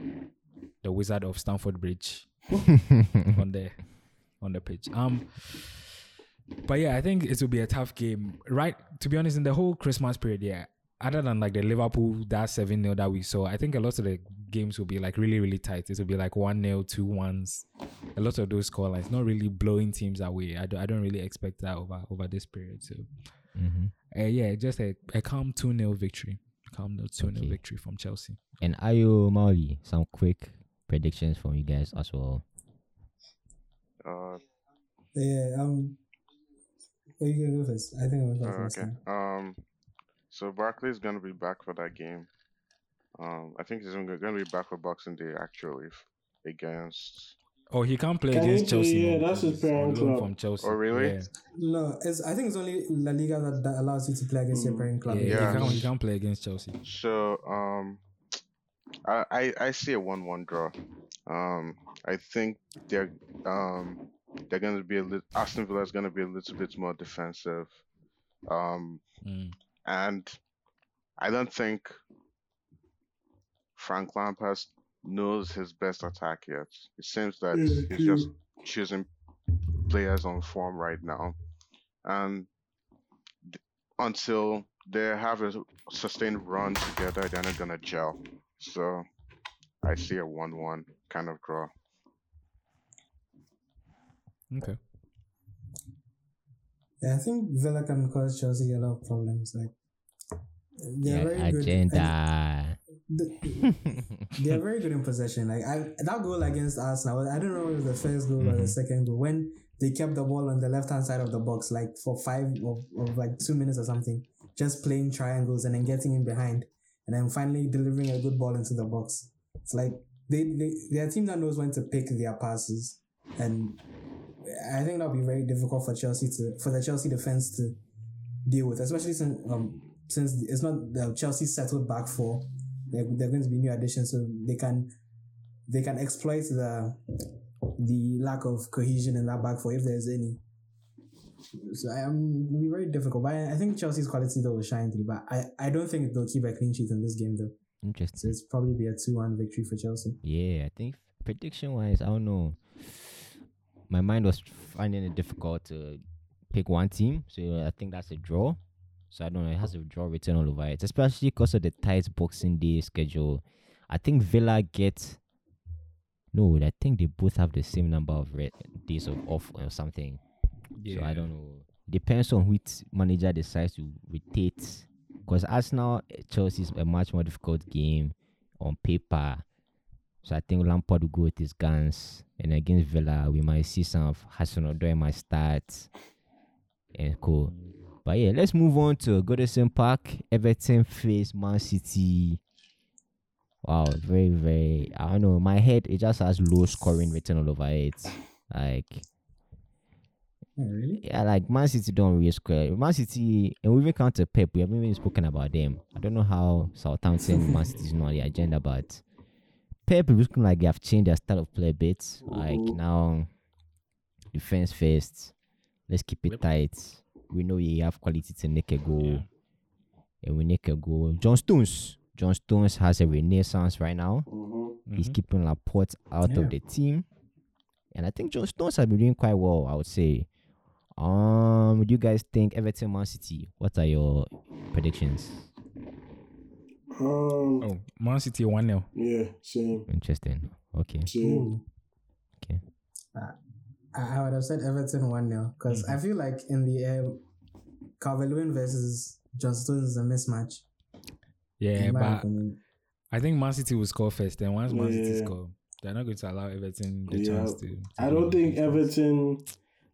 the Wizard of Stamford Bridge on the on the pitch. Um, but yeah, I think it will be a tough game. Right, to be honest, in the whole Christmas period, yeah. Other than like the Liverpool that seven 0 that we saw, I think a lot of the games will be like really really tight. It will be like one 0 two ones. A lot of those score lines, not really blowing teams away. I, do, I don't really expect that over over this period. So hmm uh, yeah, just a, a calm two 0 victory. Calm 2 0 Okay. victory from Chelsea. And Ayo Mauli, some quick predictions from you guys as well. Uh, Yeah, um, you can go first. I think I was oh, first. okay. Um, so Barkley is gonna be back for that game. Um, I think he's gonna gonna be back for Boxing Day actually against. Oh, he can't play Can against play? Chelsea. Yeah, no, that's his because he's on parent club. from Chelsea. Oh, really? Yeah, No, it's, I think it's only La Liga that, that allows you to play against your Mm. parent club. yeah, Yeah. He, can't, he can't play against Chelsea. So um, I I, I see a one-one draw. Um, I think they're um they're gonna be a little Aston Villa is gonna be a little bit more defensive. Um, Mm. and I don't think Frank Lampard knows his best attack yet. It seems that Yeah, he's just choosing players on form right now, and th- until they have a sustained run together, they're not gonna gel. So I see a one-one kind of draw. Okay. Yeah, I think Villa can cause Chelsea a lot of problems. Like, they're Yeah, very good. The- they're very good in possession. Like I, that goal against Arsenal, I don't know if it was the first goal or the Mhm. second goal when they kept the ball on the left hand side of the box, like for five or, or like two minutes or something, just playing triangles and then getting in behind, and then finally delivering a good ball into the box. It's like they, they they're a team that knows when to pick their passes, and I think that'll be very difficult for Chelsea to for the Chelsea defense to deal with, especially since um since it's not the Chelsea settled back four. They're, they're going to be new additions, so they can they can exploit the the lack of cohesion in that back four if there's any. So I am it'll be very difficult, but I, I think Chelsea's quality though will shine through. But I, I don't think they'll keep a clean sheet in this game though. Interesting. So it's probably be a two one victory for Chelsea. Yeah, I think prediction wise, I don't know. My mind was finding it difficult to pick one team, so I think that's a draw. So I don't know. It has a draw written all over it, especially because of the tight Boxing Day schedule. I think Villa get. No, I think they both have the same number of re- days of off or something. So I don't know. Depends on which manager decides to rotate. Because Arsenal, Chelsea is a much more difficult game on paper. So I think Lampard will go with his guns. And against Villa, we might see some of Hudson-Odoi might start. And cool. Mm. But yeah, let's move on to Goodison Park. Everton face Man City. Wow, very, very. I don't know. My head, it just has low scoring written all over it. Like, Oh, really? yeah, like Man City don't really score. Man City, and we even counter Pep. We haven't even spoken about them. I don't know how Southampton, Man City is not on the agenda, but Pep is looking like they have changed their style of play a bit. Like now, defense first. Let's keep it tight. We know he have quality to make a goal, and we make a goal. John Stones. John Stones has a renaissance right now. Mm-hmm. He's Mhm. keeping Laporte out Yeah. of the team. And I think John Stones has been doing quite well, I would say. Um, do you guys think Everton Man City? What are your predictions? Um, Oh, Man City 1 0. yeah, same, Interesting. Okay. same. Okay. Uh, I I would have said Everton 1 0 because I feel like in the um, Calvert-Lewin versus John Stones is a mismatch. Yeah, but opinion. I think Man City will score first. Then once Man City score, they're not going to allow Everton the Yeah. chance to. to I don't think against. Everton.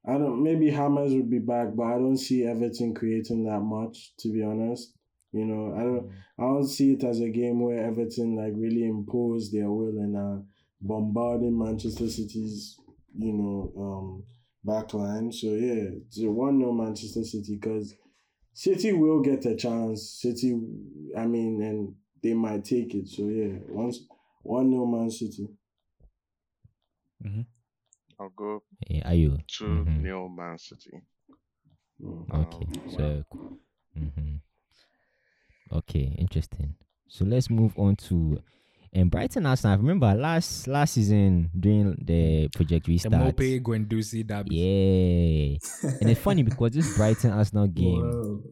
I don't. Maybe Hammers would be back, but I don't see Everton creating that much. To be honest, you know, I don't. I don't see it as a game where Everton like really impose their will and are bombarding Manchester City's, you know, um, backline. So yeah, it's a one 0 Manchester City because City will get a chance. City, I mean, and they might take it. So yeah, once one 0 Man City. I'll go Eh, are you? to Mhm. nil Man City. Mm. Okay. Um, So. hmm Okay. Interesting. So let's move on to and Brighton Arsenal. I remember last last season during the Project The Restart. Maupay Guendouzi derby. Yeah, and it's funny because this Brighton Arsenal game Whoa.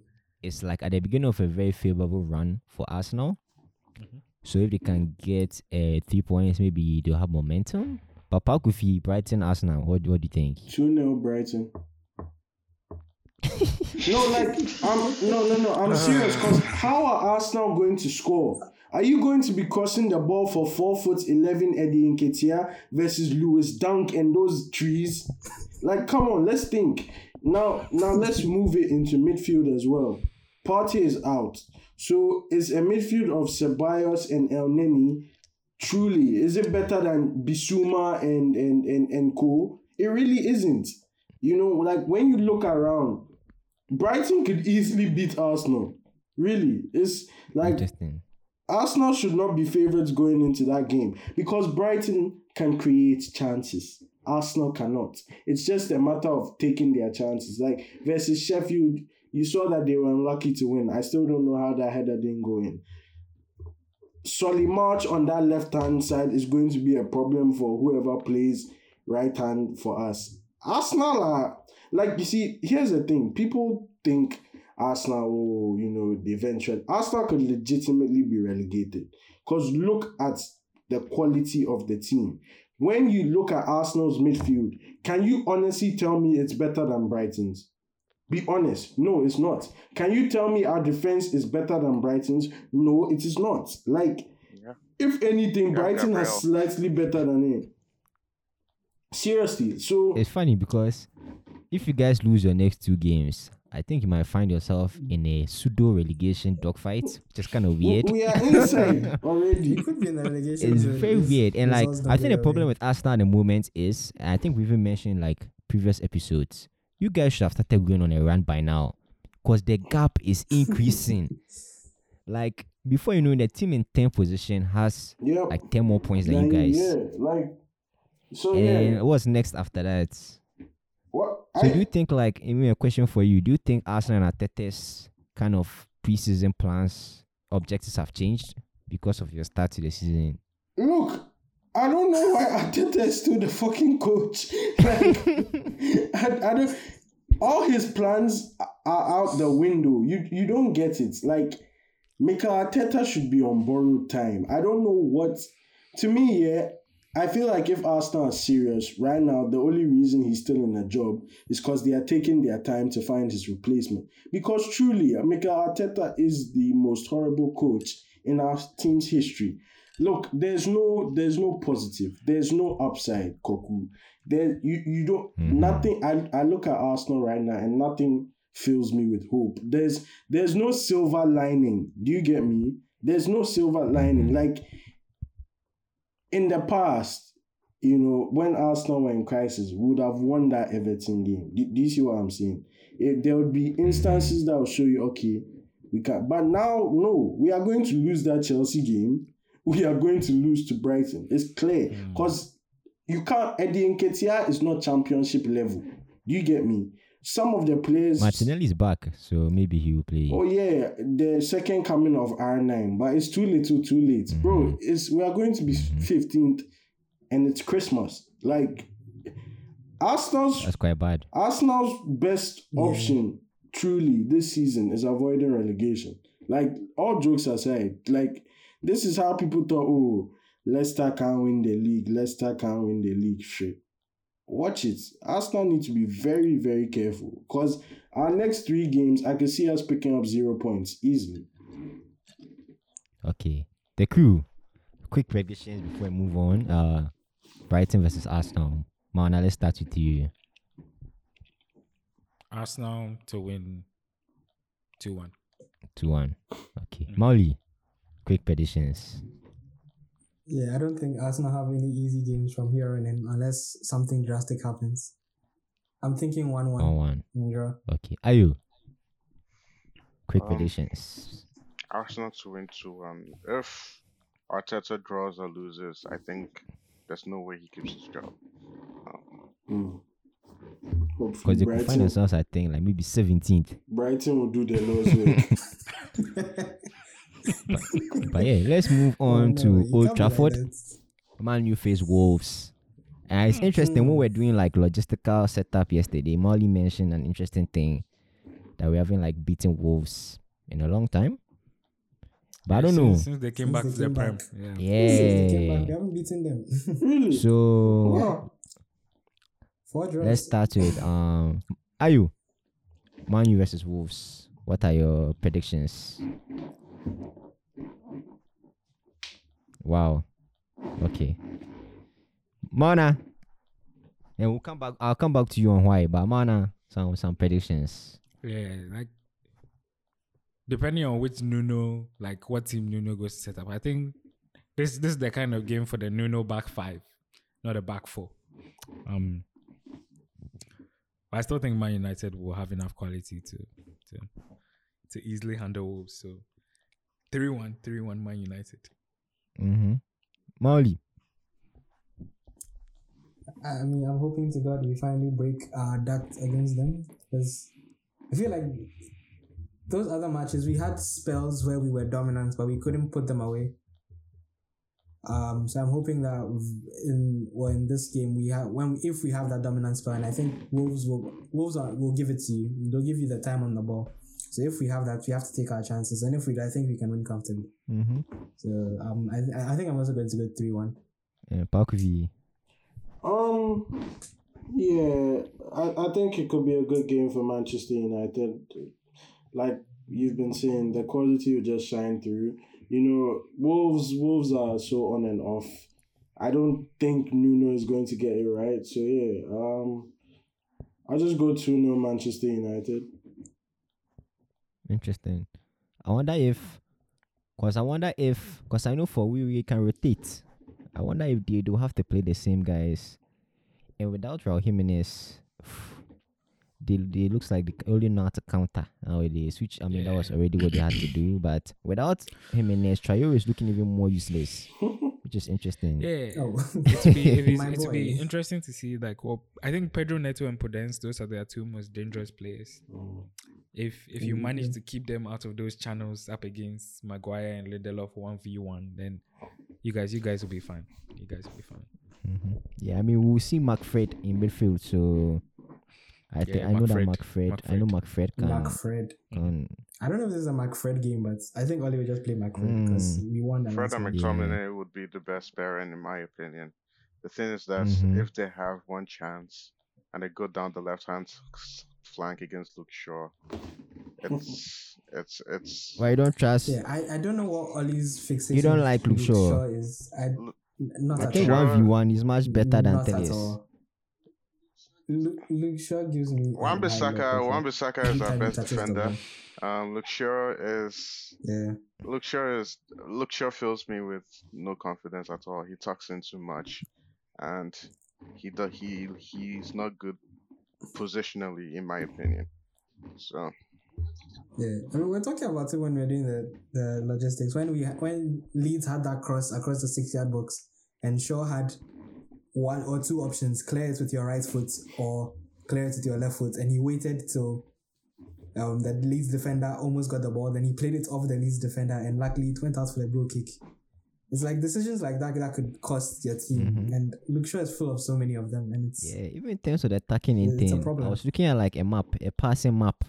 is like at the beginning of a very favorable run for Arsenal. Mm-hmm. So if they can get uh, three points, maybe they'll have momentum. But Pakufi, Brighton Arsenal, what what do you think? 2 0 Brighton. no, like, I'm, no, no, no, I'm serious because how are Arsenal going to score? Are you going to be crossing the ball for 4 foot 11 Eddie Nketiah versus Lewis Dunk and those trees? Like, come on, let's think. Now, now let's move it into midfield as well. Partey is out. So it's a midfield of Ceballos and Elneny truly is it better than Bissouma and and and and Co? It really isn't. You know, like when you look around, Brighton could easily beat Arsenal. Really, it's like Interesting. Arsenal should not be favorites going into that game because Brighton can create chances. Arsenal cannot. It's just a matter of taking their chances. Like versus Sheffield, you saw that they were unlucky to win. I still don't know how that header didn't go in. Solly March on that left hand side is going to be a problem for whoever plays right hand for us. Arsenal are like you see. Here's the thing: people think Arsenal, oh, you know, the eventual Arsenal could legitimately be relegated. Because look at the quality of the team. When you look at Arsenal's midfield, can you honestly tell me it's better than Brighton's? Be honest. No, it's not. Can you tell me our defense is better than Brighton's? No, it is not. Like, Yeah. if anything, Yeah, Brighton has Gabriel. slightly better than it. Seriously. So It's funny because if you guys lose your next two games, I think you might find yourself mm. in a pseudo relegation dogfight, which is kind of weird. we are inside already. Could be in relegation. it's very weird. And like, I think the problem with Arsenal at the moment is, I think we've even mentioned like previous episodes, you guys should have started going on a run by now because the gap is increasing. like, before you know, the team in 10th position has Yeah. like 10 more points than you guys. Yeah, like so And yeah. what's next after that? What So I, do you think like even a question for you? Do you think Arsenal and Arteta's kind of preseason plans objectives have changed because of your start to the season? look, I don't know why Arteta is still the fucking coach. Like I, I don't all his plans are out the window. You you don't get it. Like Mikel Arteta should be on borrowed time. I don't know what to me, yeah. I feel like if Arsenal are serious right now, the only reason he's still in a job is because they are taking their time to find his replacement. Because truly, Mikel Arteta is the most horrible coach in our team's history. Look, there's no there's no positive. There's no upside, Koku. There you, you don't Mhm. nothing I, I look at Arsenal right now and nothing fills me with hope. There's there's no silver lining. Do you get me? There's no silver lining. Like in the past, you know, when Arsenal were in crisis, we would have won that Everton game. Do, do you see what I'm saying? If there would be instances that will show you, okay, we can. But now, no, we are going to lose that Chelsea game. We are going to lose to Brighton. It's clear hmm. because you can't. Eddie Nketiah is not championship level. Do you get me? Some of the players. Martinelli is back, so maybe he will play. Oh yeah, the second coming of R9, but it's too little, too late, mm-hmm. bro. It's we are going to be mm-hmm. fifteenth, and it's Christmas. Like Arsenal's That's quite bad. Arsenal's best option, truly, this season is avoiding relegation. Like all jokes aside, like this is how people thought. Oh, Leicester can't win the league. Leicester can't win the league. Shit. Watch it. Arsenal need to be very, very careful because our next three games, I can see us picking up zero points easily. Okay. The crew. Quick predictions before we move on. Uh Brighton versus Arsenal. Mana, let's start with you. Arsenal to win 2 1. Two one. Okay. Molly. Quick predictions. Yeah, I don't think Arsenal have any easy games from here on in unless something drastic happens. I'm thinking 1 One 1. one. Draw. Okay. Are you? Quick Um, predictions. Arsenal to win 2 1. If Arteta draws or loses, I think there's no way he keeps his job. Um, Hmm. Because Hopefully, they could find Brighton, themselves, I think, like maybe seventeenth. Brighton will do their Lord's work. But yeah, let's move Oh, on no, to you Old Trafford. that. Man, you face Wolves. And it's interesting when we're doing like logistical setup yesterday. Molly mentioned an interesting thing that we haven't like beaten Wolves in a long time. But I don't know. Since, since they came Since back they to the came prem. back. Yeah. Since they came back, Yeah. they haven't beaten them. Really? So wow. Four draws. let's start with um Ayu. Man U versus Wolves. What are your predictions? Wow. Okay. Mana. And we'll come back. I'll come back to you on why, but Mana, some some predictions. Yeah, like depending on which Nuno, like what team Nuno goes to set up. I think this this is the kind of game for the Nuno back five, not a back four. Um, I still think Man United will have enough quality to to to easily handle Wolves. So 3-1, 3-1 Man United. Mm-hmm. Molly. I mean, I'm hoping to God we finally break our duct against them because I feel like those other matches we had spells where we were dominant, but we couldn't put them away. Um, so I'm hoping that in well in this game we have when if we have that dominant spell, and I think Wolves will Wolves are, will give it to you. They'll give you the time on the ball. So if we have that, we have to take our chances, and if we, do, I think we can win comfortably. Mm-hmm. So um, I I think I'm also going to go three one. Yeah, Pakufi. Um, yeah, I, I think it could be a good game for Manchester United. Like you've been saying, the quality will just shine through. You know, Wolves Wolves are so on and off. I don't think Nuno is going to get it right. So yeah, um, I'll just go two 0 Manchester United. Interesting. I wonder if, cause I wonder if, cause I know for we we can rotate. I wonder if they do have to play the same guys, and without Raul Jimenez, they they looks like they only know how to counter. Now they switch. I mean that was already what they had to do, but without Jimenez, Traore is looking even more useless, which is interesting. Yeah. Oh, It will be, it is, My it will be interesting to see like what I think Pedro Neto and Podence, those are their two most dangerous players. If if you manage to keep them out of those channels up against Maguire and Lindelof one v one, then you guys you guys will be fine. You guys will be fine. Mhm. Yeah, I mean we'll see McFred in midfield, so I think Yeah, I know that McFred. McFred. I know McFred can. McFred. can I don't know if this is a McFred game, but I think Ole will just play McFred because Mm. we won the Fred last and one. Yeah. McTominay would be the best pairing in my opinion. The thing is that Mhm. if they have one chance and they go down the left hand flank against Luke Shaw, it's it's it's Why you don't trust? Yeah, I, I don't know what Ole's fixation. You don't like Luke Shaw? is. I, not I at think all. Shaw- one v one is much better than Not at Telles. all. Luke, Shaw gives me. Wan-Bissaka. Wan-Bissaka is our best defender. Um, Luke Shaw is Yeah, Luke Shaw is Luke Shaw fills me with no confidence at all. He talks in too much, and he do, he he's not good positionally, in my opinion. So yeah. I mean, we we're talking about it when we were doing the, the logistics. When we when Leeds had that cross across the six yard box, and Shaw had one or two options: clear it with your right foot or clear it with your left foot, and he waited till um, the Leeds defender almost got the ball. Then he played it off the Leeds defender, and luckily it went out for the goal kick. It's like decisions like that that could cost your team, Mhm. and Luke Shaw is full of so many of them, and it's Yeah, even in terms of the attacking in It's a thing, I was looking at like a map, a passing map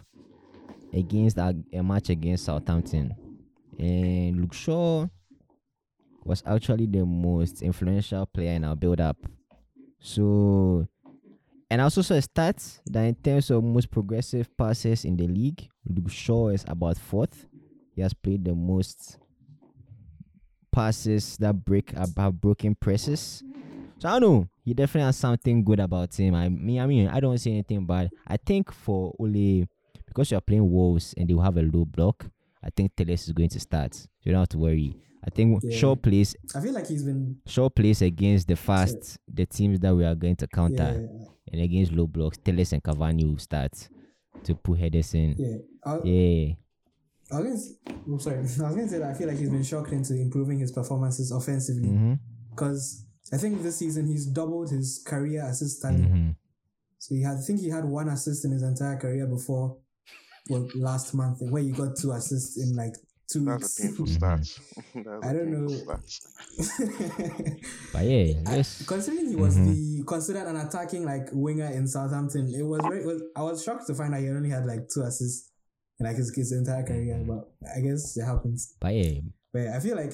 against a, a match against Southampton, and Luke Shaw was actually the most influential player in our build-up. So, and I also saw a stat that in terms of most progressive passes in the league, Luke Shaw is about fourth. He has played the most passes that break about broken presses. So I don't know. He definitely has something good about him. I mean, I mean, I don't see anything bad. I think for Ole, because you're playing Wolves and they will have a low block, I think Telles is going to start. You don't have to worry. I think Yeah. Shaw plays I feel like he's been Shaw plays against the fast the teams that we are going to counter yeah and against low blocks. Telles and Cavani will start to put headers in. yeah. I, Yeah. I was gonna, oh, sorry, I was gonna say that I feel like he's been shocked into improving his performances offensively Mm-hmm. because I think this season he's doubled his career assist tally. Mm-hmm. So he had, I think he had one assist in his entire career before, well, last month, where he got two assists in like two That's a weeks. painful stats. That's I a don't know. stats. But yeah, I- considering he was Mhm. the considered an attacking like winger in Southampton, it was very. It was, I was shocked to find out he only had like two assists in like his, his entire career. But I guess it happens. But yeah, But I feel like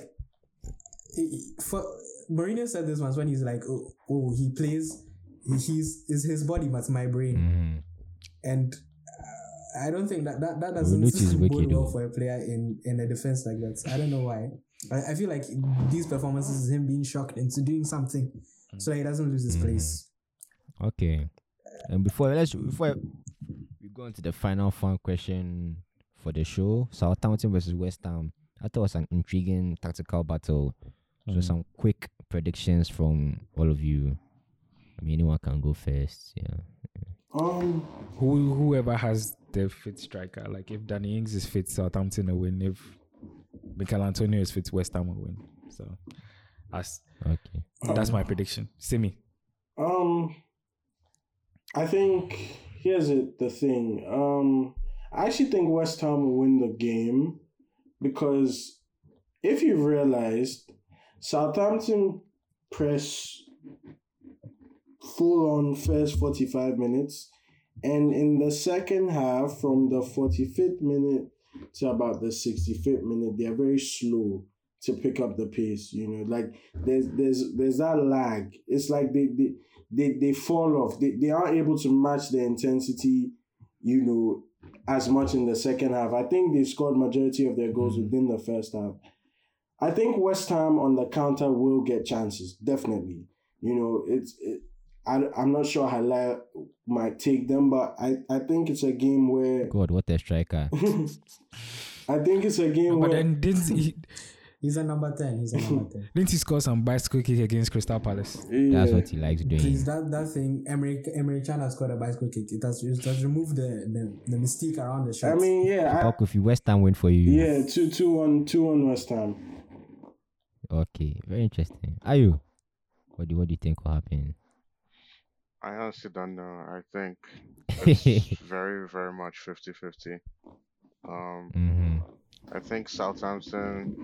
he- for Mourinho said this once when he's like, "Oh, oh he plays. He's is his body, but my brain." mhm. And I don't think that that, that doesn't bode well for a player in in a defense like that. I don't know why. I, I feel like these performances is him being shocked into doing something so that he doesn't lose his Mhm. place. Okay. And before let's before we go into the final fun question for the show, Southampton versus West Ham. I thought it was an intriguing tactical battle. So Mhm. some quick predictions from all of you. I mean, anyone can go first. Yeah. Um, Who whoever has the fit striker, like if Danny Ings is fit, Southampton will win. If Michael Antonio is fit, West Ham will win. So that's Okay. that's my prediction. Simi. Um, I think here's it. The thing. Um, I actually think West Ham will win the game because if you've realized, Southampton press full on first forty five minutes, and in the second half, from the forty fifth minute to about the sixty fifth minute, they are very slow to pick up the pace. You know, like there's there's there's that lag. It's like they they they, they fall off. They, they aren't able to match the intensity, you know, as much in the second half. I think they scored majority of their goals mm-hmm. within the first half. I think West Ham on the counter will get chances, definitely. You know, it's it, I, I'm not sure how Haller might take them, but I, I think it's a game where God, what a striker. I think it's a game But where then didn't he, He's a number ten. He's a number ten. didn't he score some bicycle kick against Crystal Palace? That's what he likes Please, doing. that, that thing, Emery, Emery Chan has scored a bicycle kick. It has, it has removed the, the, the mystique around the shot. I mean, yeah, Talk with you West Ham win for you. I, yeah, two two one two one West Ham. Okay. Very interesting. Are you? What do what do you think will happen? I honestly don't know. I think it's very, very much 50 50. Um, hmm I think Southampton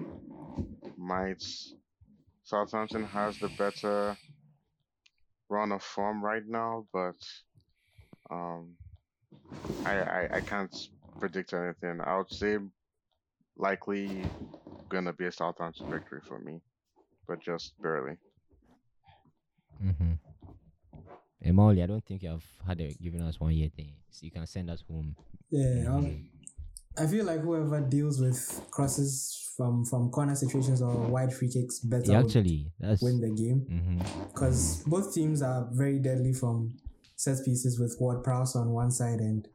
might. Southampton has the better run of form right now, but um, I, I I can't predict anything. I would say likely gonna be a Southampton victory for me, but just barely. Mm-hmm. Emoli, I don't think you have had a, given us one year Thing, so you can send us home. Yeah, um, I feel like whoever deals with crosses from from corner situations or wide free kicks better Yeah, actually, that's. win the game because both teams are very deadly from set pieces with Ward Prowse on one side and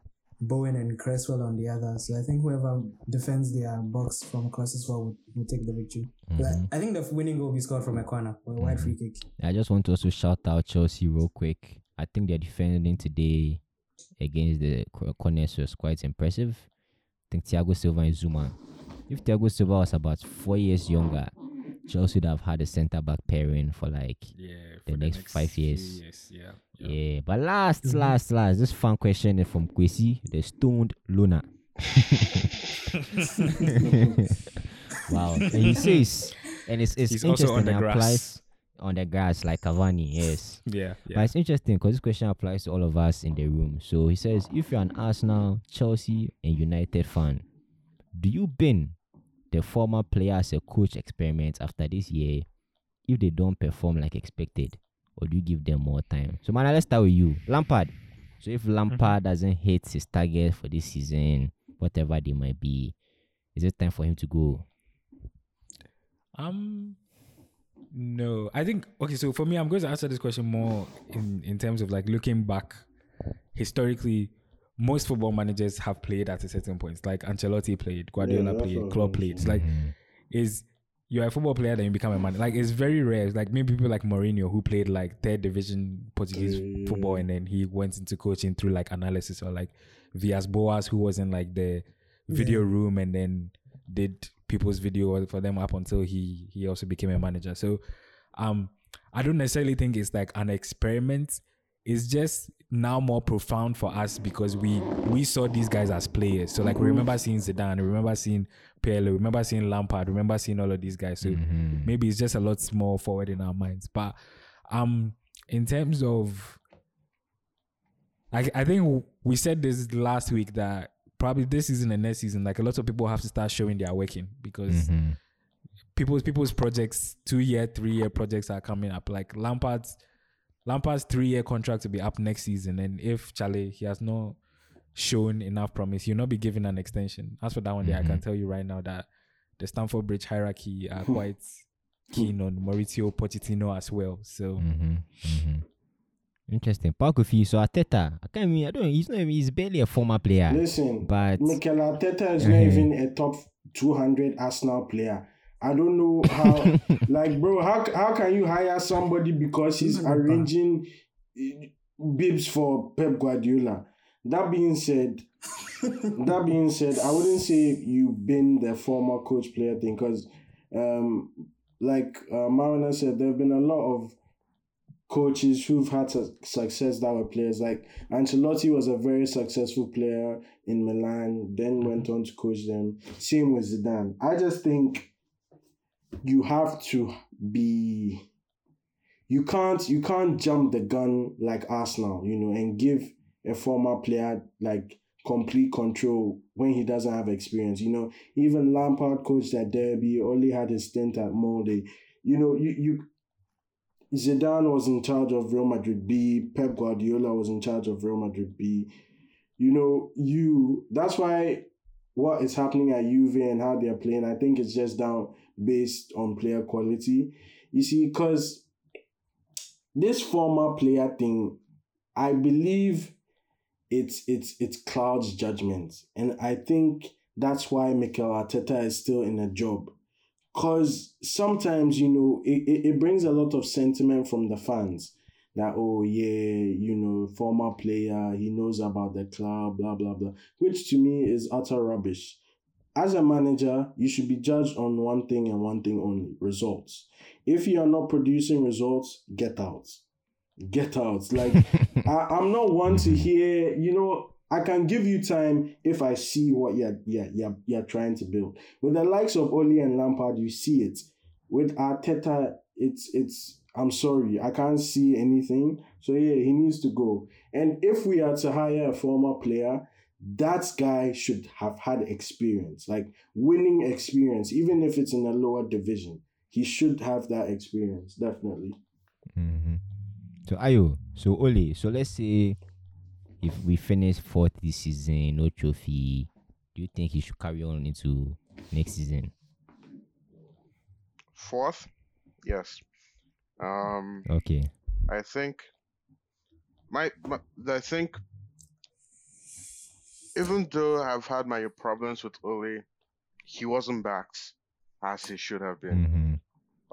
Bowen and Cresswell on the other. So I think whoever defends their box from crosses well would, would take the victory. Mhm. I think the winning goal will be scored from a corner or a wide free kick. I just want to also shout out Chelsea real quick. I think they're defending today against the Co- Corners was quite impressive. I think Thiago Silva and Zouma. If Thiago Silva was about four years younger, Chelsea would have had a centre back pairing for like Yeah, The next five years. years, Yeah, yeah. But last, mm-hmm. last, last, this fun question is from Kwesi, the stoned Luna. wow. And he says, and it's it's He's also interesting. on the grass. applies on the grass like Cavani. Yes. yeah, But it's interesting because this question applies to all of us in the room. So he says, if you're an Arsenal, Chelsea, and United fan, do you bin the former player as a coach experiment after this year if they don't perform like expected? Or do you give them more time? So, man, let's start with you. Lampard. So, if Lampard doesn't hit his target for this season, whatever they might be, is it time for him to go? Um, no, I think okay. So for me, I'm going to answer this question more in in terms of like looking back historically. Most football managers have played at a certain point. Like Ancelotti played, Guardiola that's what I played, was Klopp played. It's like Mhm. is you're a football player then you become a manager. Like it's very rare. It's like maybe people like Mourinho who played like third division Portuguese Yeah. football and then he went into coaching through like analysis or like Villas-Boas who was in like the video room and then did people's video for them up until he he also became a manager. So um I don't necessarily think it's like an experiment. It's just now more profound for us because we we saw these guys as players. So like we remember seeing Zidane, we remember seeing Pirlo, we remember seeing Lampard, we remember seeing all of these guys. So Mhm. maybe it's just a lot more forward in our minds. But um, in terms of, I I think we said this last week that probably this season and next season, like a lot of people have to start showing they are working because Mhm. people's people's projects, two year, three year projects are coming up. Like Lampard's Lampard's three year contract will be up next season, and if Charlie he has not shown enough promise, he'll not be given an extension. As for that one, day, I can tell you right now that the Stamford Bridge hierarchy are quite keen on Mauricio Pochettino as well. So Mm-hmm. Interesting. Pakufi. So Arteta, I can't mean I don't. He's not. even- He's barely a former player. Listen, But Mikel Arteta is not Mhm. even a top 200 Arsenal player. I don't know how, like, bro, how, how can you hire somebody because he's arranging eh, bibs for Pep Guardiola? That being said, that being said, I wouldn't say you've been the former coach player thing because, um, like uh, Marina said, there have been a lot of coaches who've had su- success that were players. Like Ancelotti was a very successful player in Milan, then mm-hmm. went on to coach them. Same with Zidane. I just think you have to be. You can't you can't jump the gun like Arsenal, you know, and give a former player like complete control when he doesn't have experience. You know, even Lampard coached at Derby, only had a stint at Molde. You know, you you Zidane was in charge of Real Madrid B. Pep Guardiola was in charge of Real Madrid B. You know, you that's why what is happening at Juve and how they're playing, I think it's just down based on player quality. You see, because this former player thing, I believe it's it's it's clouds judgment. And I think that's why Mikel Arteta is still in a job because sometimes you know it, it, it brings a lot of sentiment from the fans that oh yeah you know former player he knows about the club blah blah blah which to me is utter rubbish. As a manager you should be judged on one thing and one thing only results. If you are not producing results get out. Get out. Like I, i'm not one to hear you know I can give you time if I see what you're, you're, you're, you're trying to build. With the likes of Ole and Lampard, you see it. With Arteta, it's it's. I'm sorry, I can't see anything. So yeah, he needs to go. And if we are to hire a former player, that guy should have had experience, like winning experience, even if it's in a lower division. He should have that experience, definitely. Mm-hmm. So Ayo, so Ole, so let's say if we finish fourth this season, no trophy, do you think he should carry on into next season? Fourth, yes. Um, Okay. I think my, my I think even though I've had my problems with Ole, he wasn't backed as he should have been. Mm-hmm.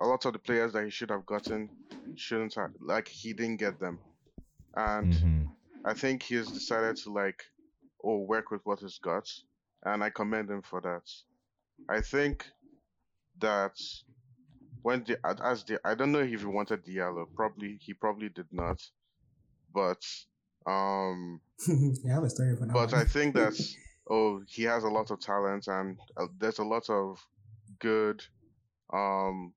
A lot of the players that he should have gotten shouldn't have like he didn't get them. And Mm-hmm. I think he's decided to like oh work with what he's got and I commend him for that. I think that when the as the I don't know if he wanted Diallo, probably he probably did not. But um I have a story for but. I think that oh he has a lot of talent and uh, there's a lot of good um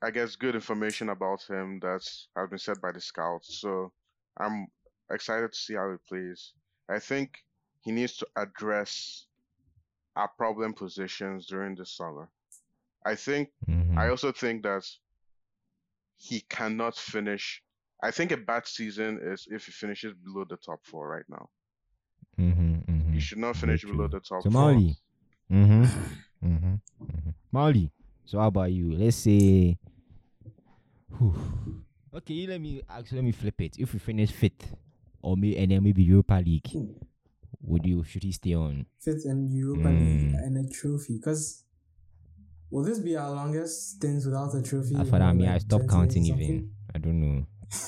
I guess good information about him that has been said by the scouts. So I'm excited to see how he plays. I think he needs to address our problem positions during the summer. I think Mm-hmm. I also think that he cannot finish. I think a bad season is if he finishes below the top four right now. Mm-hmm. Mm-hmm. He should not finish below the top So four. Mali. Mm-hmm. Mm-hmm. Mm-hmm. So how about you? Let's say. Whew. Okay, let me actually let me flip it. If we finish fifth, or may and then maybe Europa League, would you should he stay on? fifth in Europa League Mm. and a trophy. Because will this be our longest stint without a trophy? As for that, I mean, I stopped counting even. I don't know.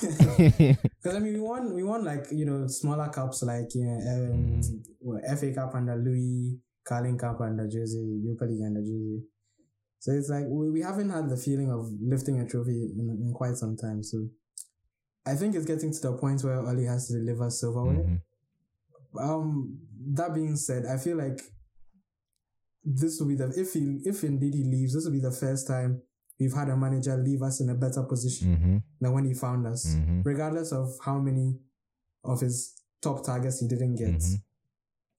Because I mean, we won, we won like you know smaller cups like know, um, Mm. well, FA Cup under Louis, Carling Cup under Jose, Europa League under Jose. So it's like we, we haven't had the feeling of lifting a trophy in, in quite some time. So I think it's getting to the point where Ole has to deliver silverware. Mhm. Um, that being said, I feel like this will be the if he if indeed he leaves, this will be the first time we've had a manager leave us in a better position Mhm. than when he found us, Mhm. regardless of how many of his top targets he didn't get.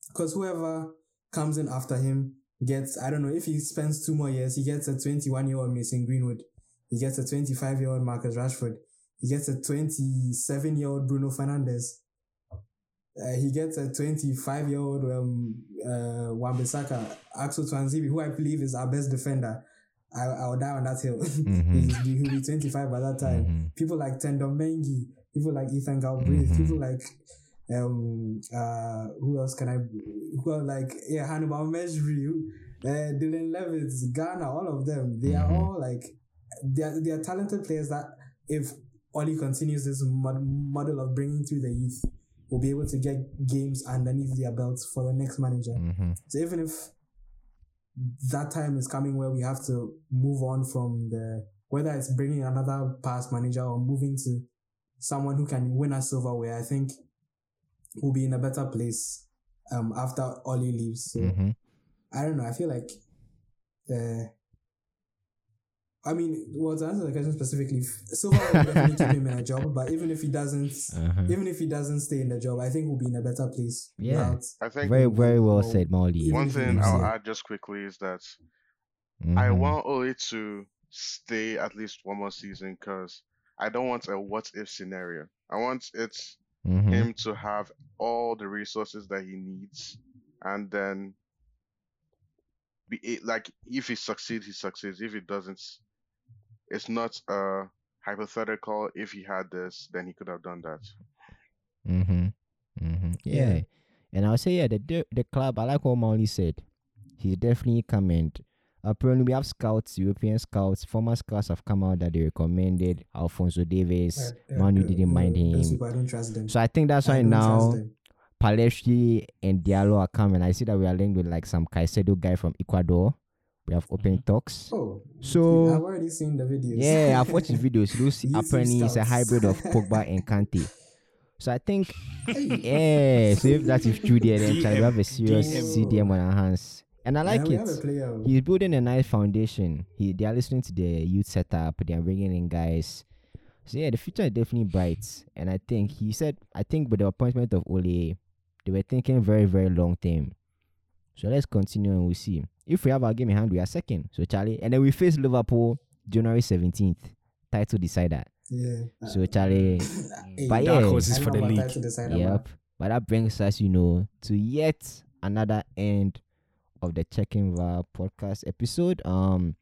Because whoever comes in after him gets, I don't know, if he spends two more years, he gets a 21 year old Mason Greenwood, he gets a 25 year old Marcus Rashford, he gets a 27 year old Bruno Fernandes. Uh, he gets a 25 year old um, uh, Wan-Bissaka, Axel Tuanzebe, who I believe is our best defender. I, I'll die on that hill. Mhm. He's, he'll be 25 by that time. Mhm. People like Teden Mengi, people like Ethan Galbraith, Mhm. people like um uh who else can I who are like yeah Hannibal Mejbri, uh, Dylan Levitt, Garner, all of them. They are Mhm. all like they are, they are talented players that if Ole continues this mod- model of bringing through the youth, will be able to get games underneath their belts for the next manager. Mhm. So even if that time is coming where we have to move on from the whether it's bringing another past manager or moving to someone who can win us silverware, I think we'll be in a better place um after Ole leaves. So Mhm. I don't know. I feel like uh I mean, well, to answer the question specifically, Silva will definitely keep him in a job. But even if he doesn't, Uh-huh. even if he doesn't stay in the job, I think we'll be in a better place. Yeah. without- I think Very, very well Well, said, Molly. one thing I'll yeah. add just quickly is that I Mhm. want Ole to stay at least one more season because I don't want a what if scenario. I want it Mhm. him to have all the resources that he needs, and then be it, like if he succeeds, he succeeds. If he doesn't, it's not a hypothetical. If he had this, then he could have done that. Mm-hmm. Mm-hmm. Yeah. Yeah. And I'll say, yeah, the the the club, I like what Molly said. He's definitely coming. Apparently, we have scouts, European scouts, former scouts have come out that they recommended Alphonso Davies. Manu didn't mind him. I don't trust them. So I think that's why now. Pellistri and Diallo are coming. I see that we are linked with like some Caicedo guy from Ecuador. We have open mm-hmm. talks. Oh, So I've already seen the videos. yeah, I've watched his videos. See apparently it's a hybrid of Pogba and Kante. So I think, yeah. So if that is true, there, then we have a serious DM. CDM on our hands. And I like yeah, we have a it. He's building a nice foundation. He they are listening to the youth setup. They are bringing in guys. So yeah, the future is definitely bright. And I think he said, I think with the appointment of Ole, they were thinking very very long term. So let's continue and we'll see. If we have our game in hand, we are second. So Charlie, and then we face Liverpool January seventeenth. Title decider. yeah. So Charlie, Hey, but Dark yeah, horses I for the league. that to decide about. Yep. But that brings us, you know, to yet another end of the Checking VAR podcast episode. Um,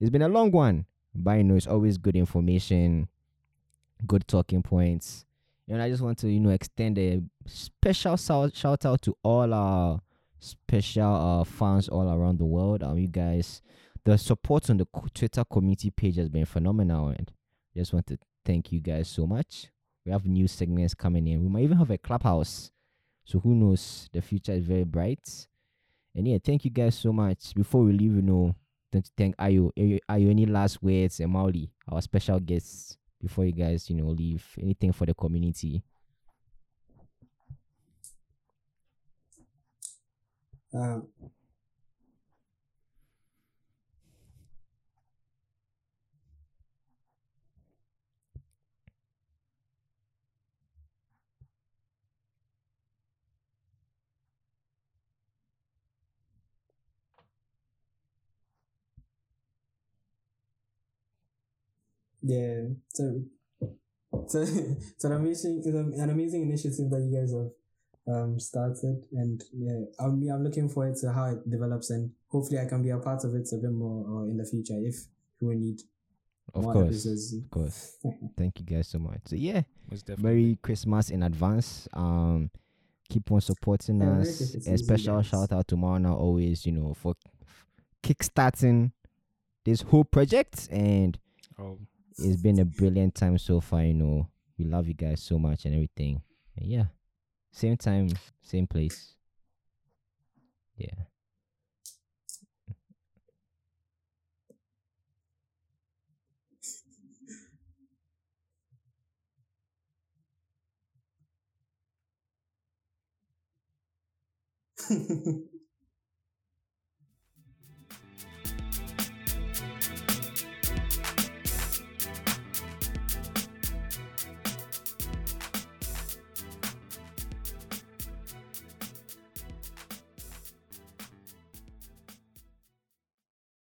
it's been a long one, but you know, it's always good information, good talking points. And I just want to, you know, extend a special shout, out to all our special uh, fans all around the world. Um, you guys, the support on the Twitter community page has been phenomenal, and just want to thank you guys so much. We have new segments coming in. We might even have a clubhouse. So who knows? The future is very bright. And yeah, thank you guys so much. Before we leave, you know, don't thank Ayo. Ayo, any last words? And Mauli, our special guests, before you guys, you know, leave. Anything for the community? Um, yeah, so so it's an amazing it's an an amazing initiative that you guys have um started, and yeah, I'm I'm looking forward to how it develops, and hopefully I can be a part of it a bit more uh, in the future if we need Of more course. episodes. Of course. thank you guys so much. So yeah, Merry Christmas in advance. Um, keep on supporting Yeah, us. A special guys. shout out to Marna always, you know, for kickstarting this whole project, and Oh, it's been a brilliant time so far. You know, we love you guys so much and everything. And yeah, same time, same place. Yeah.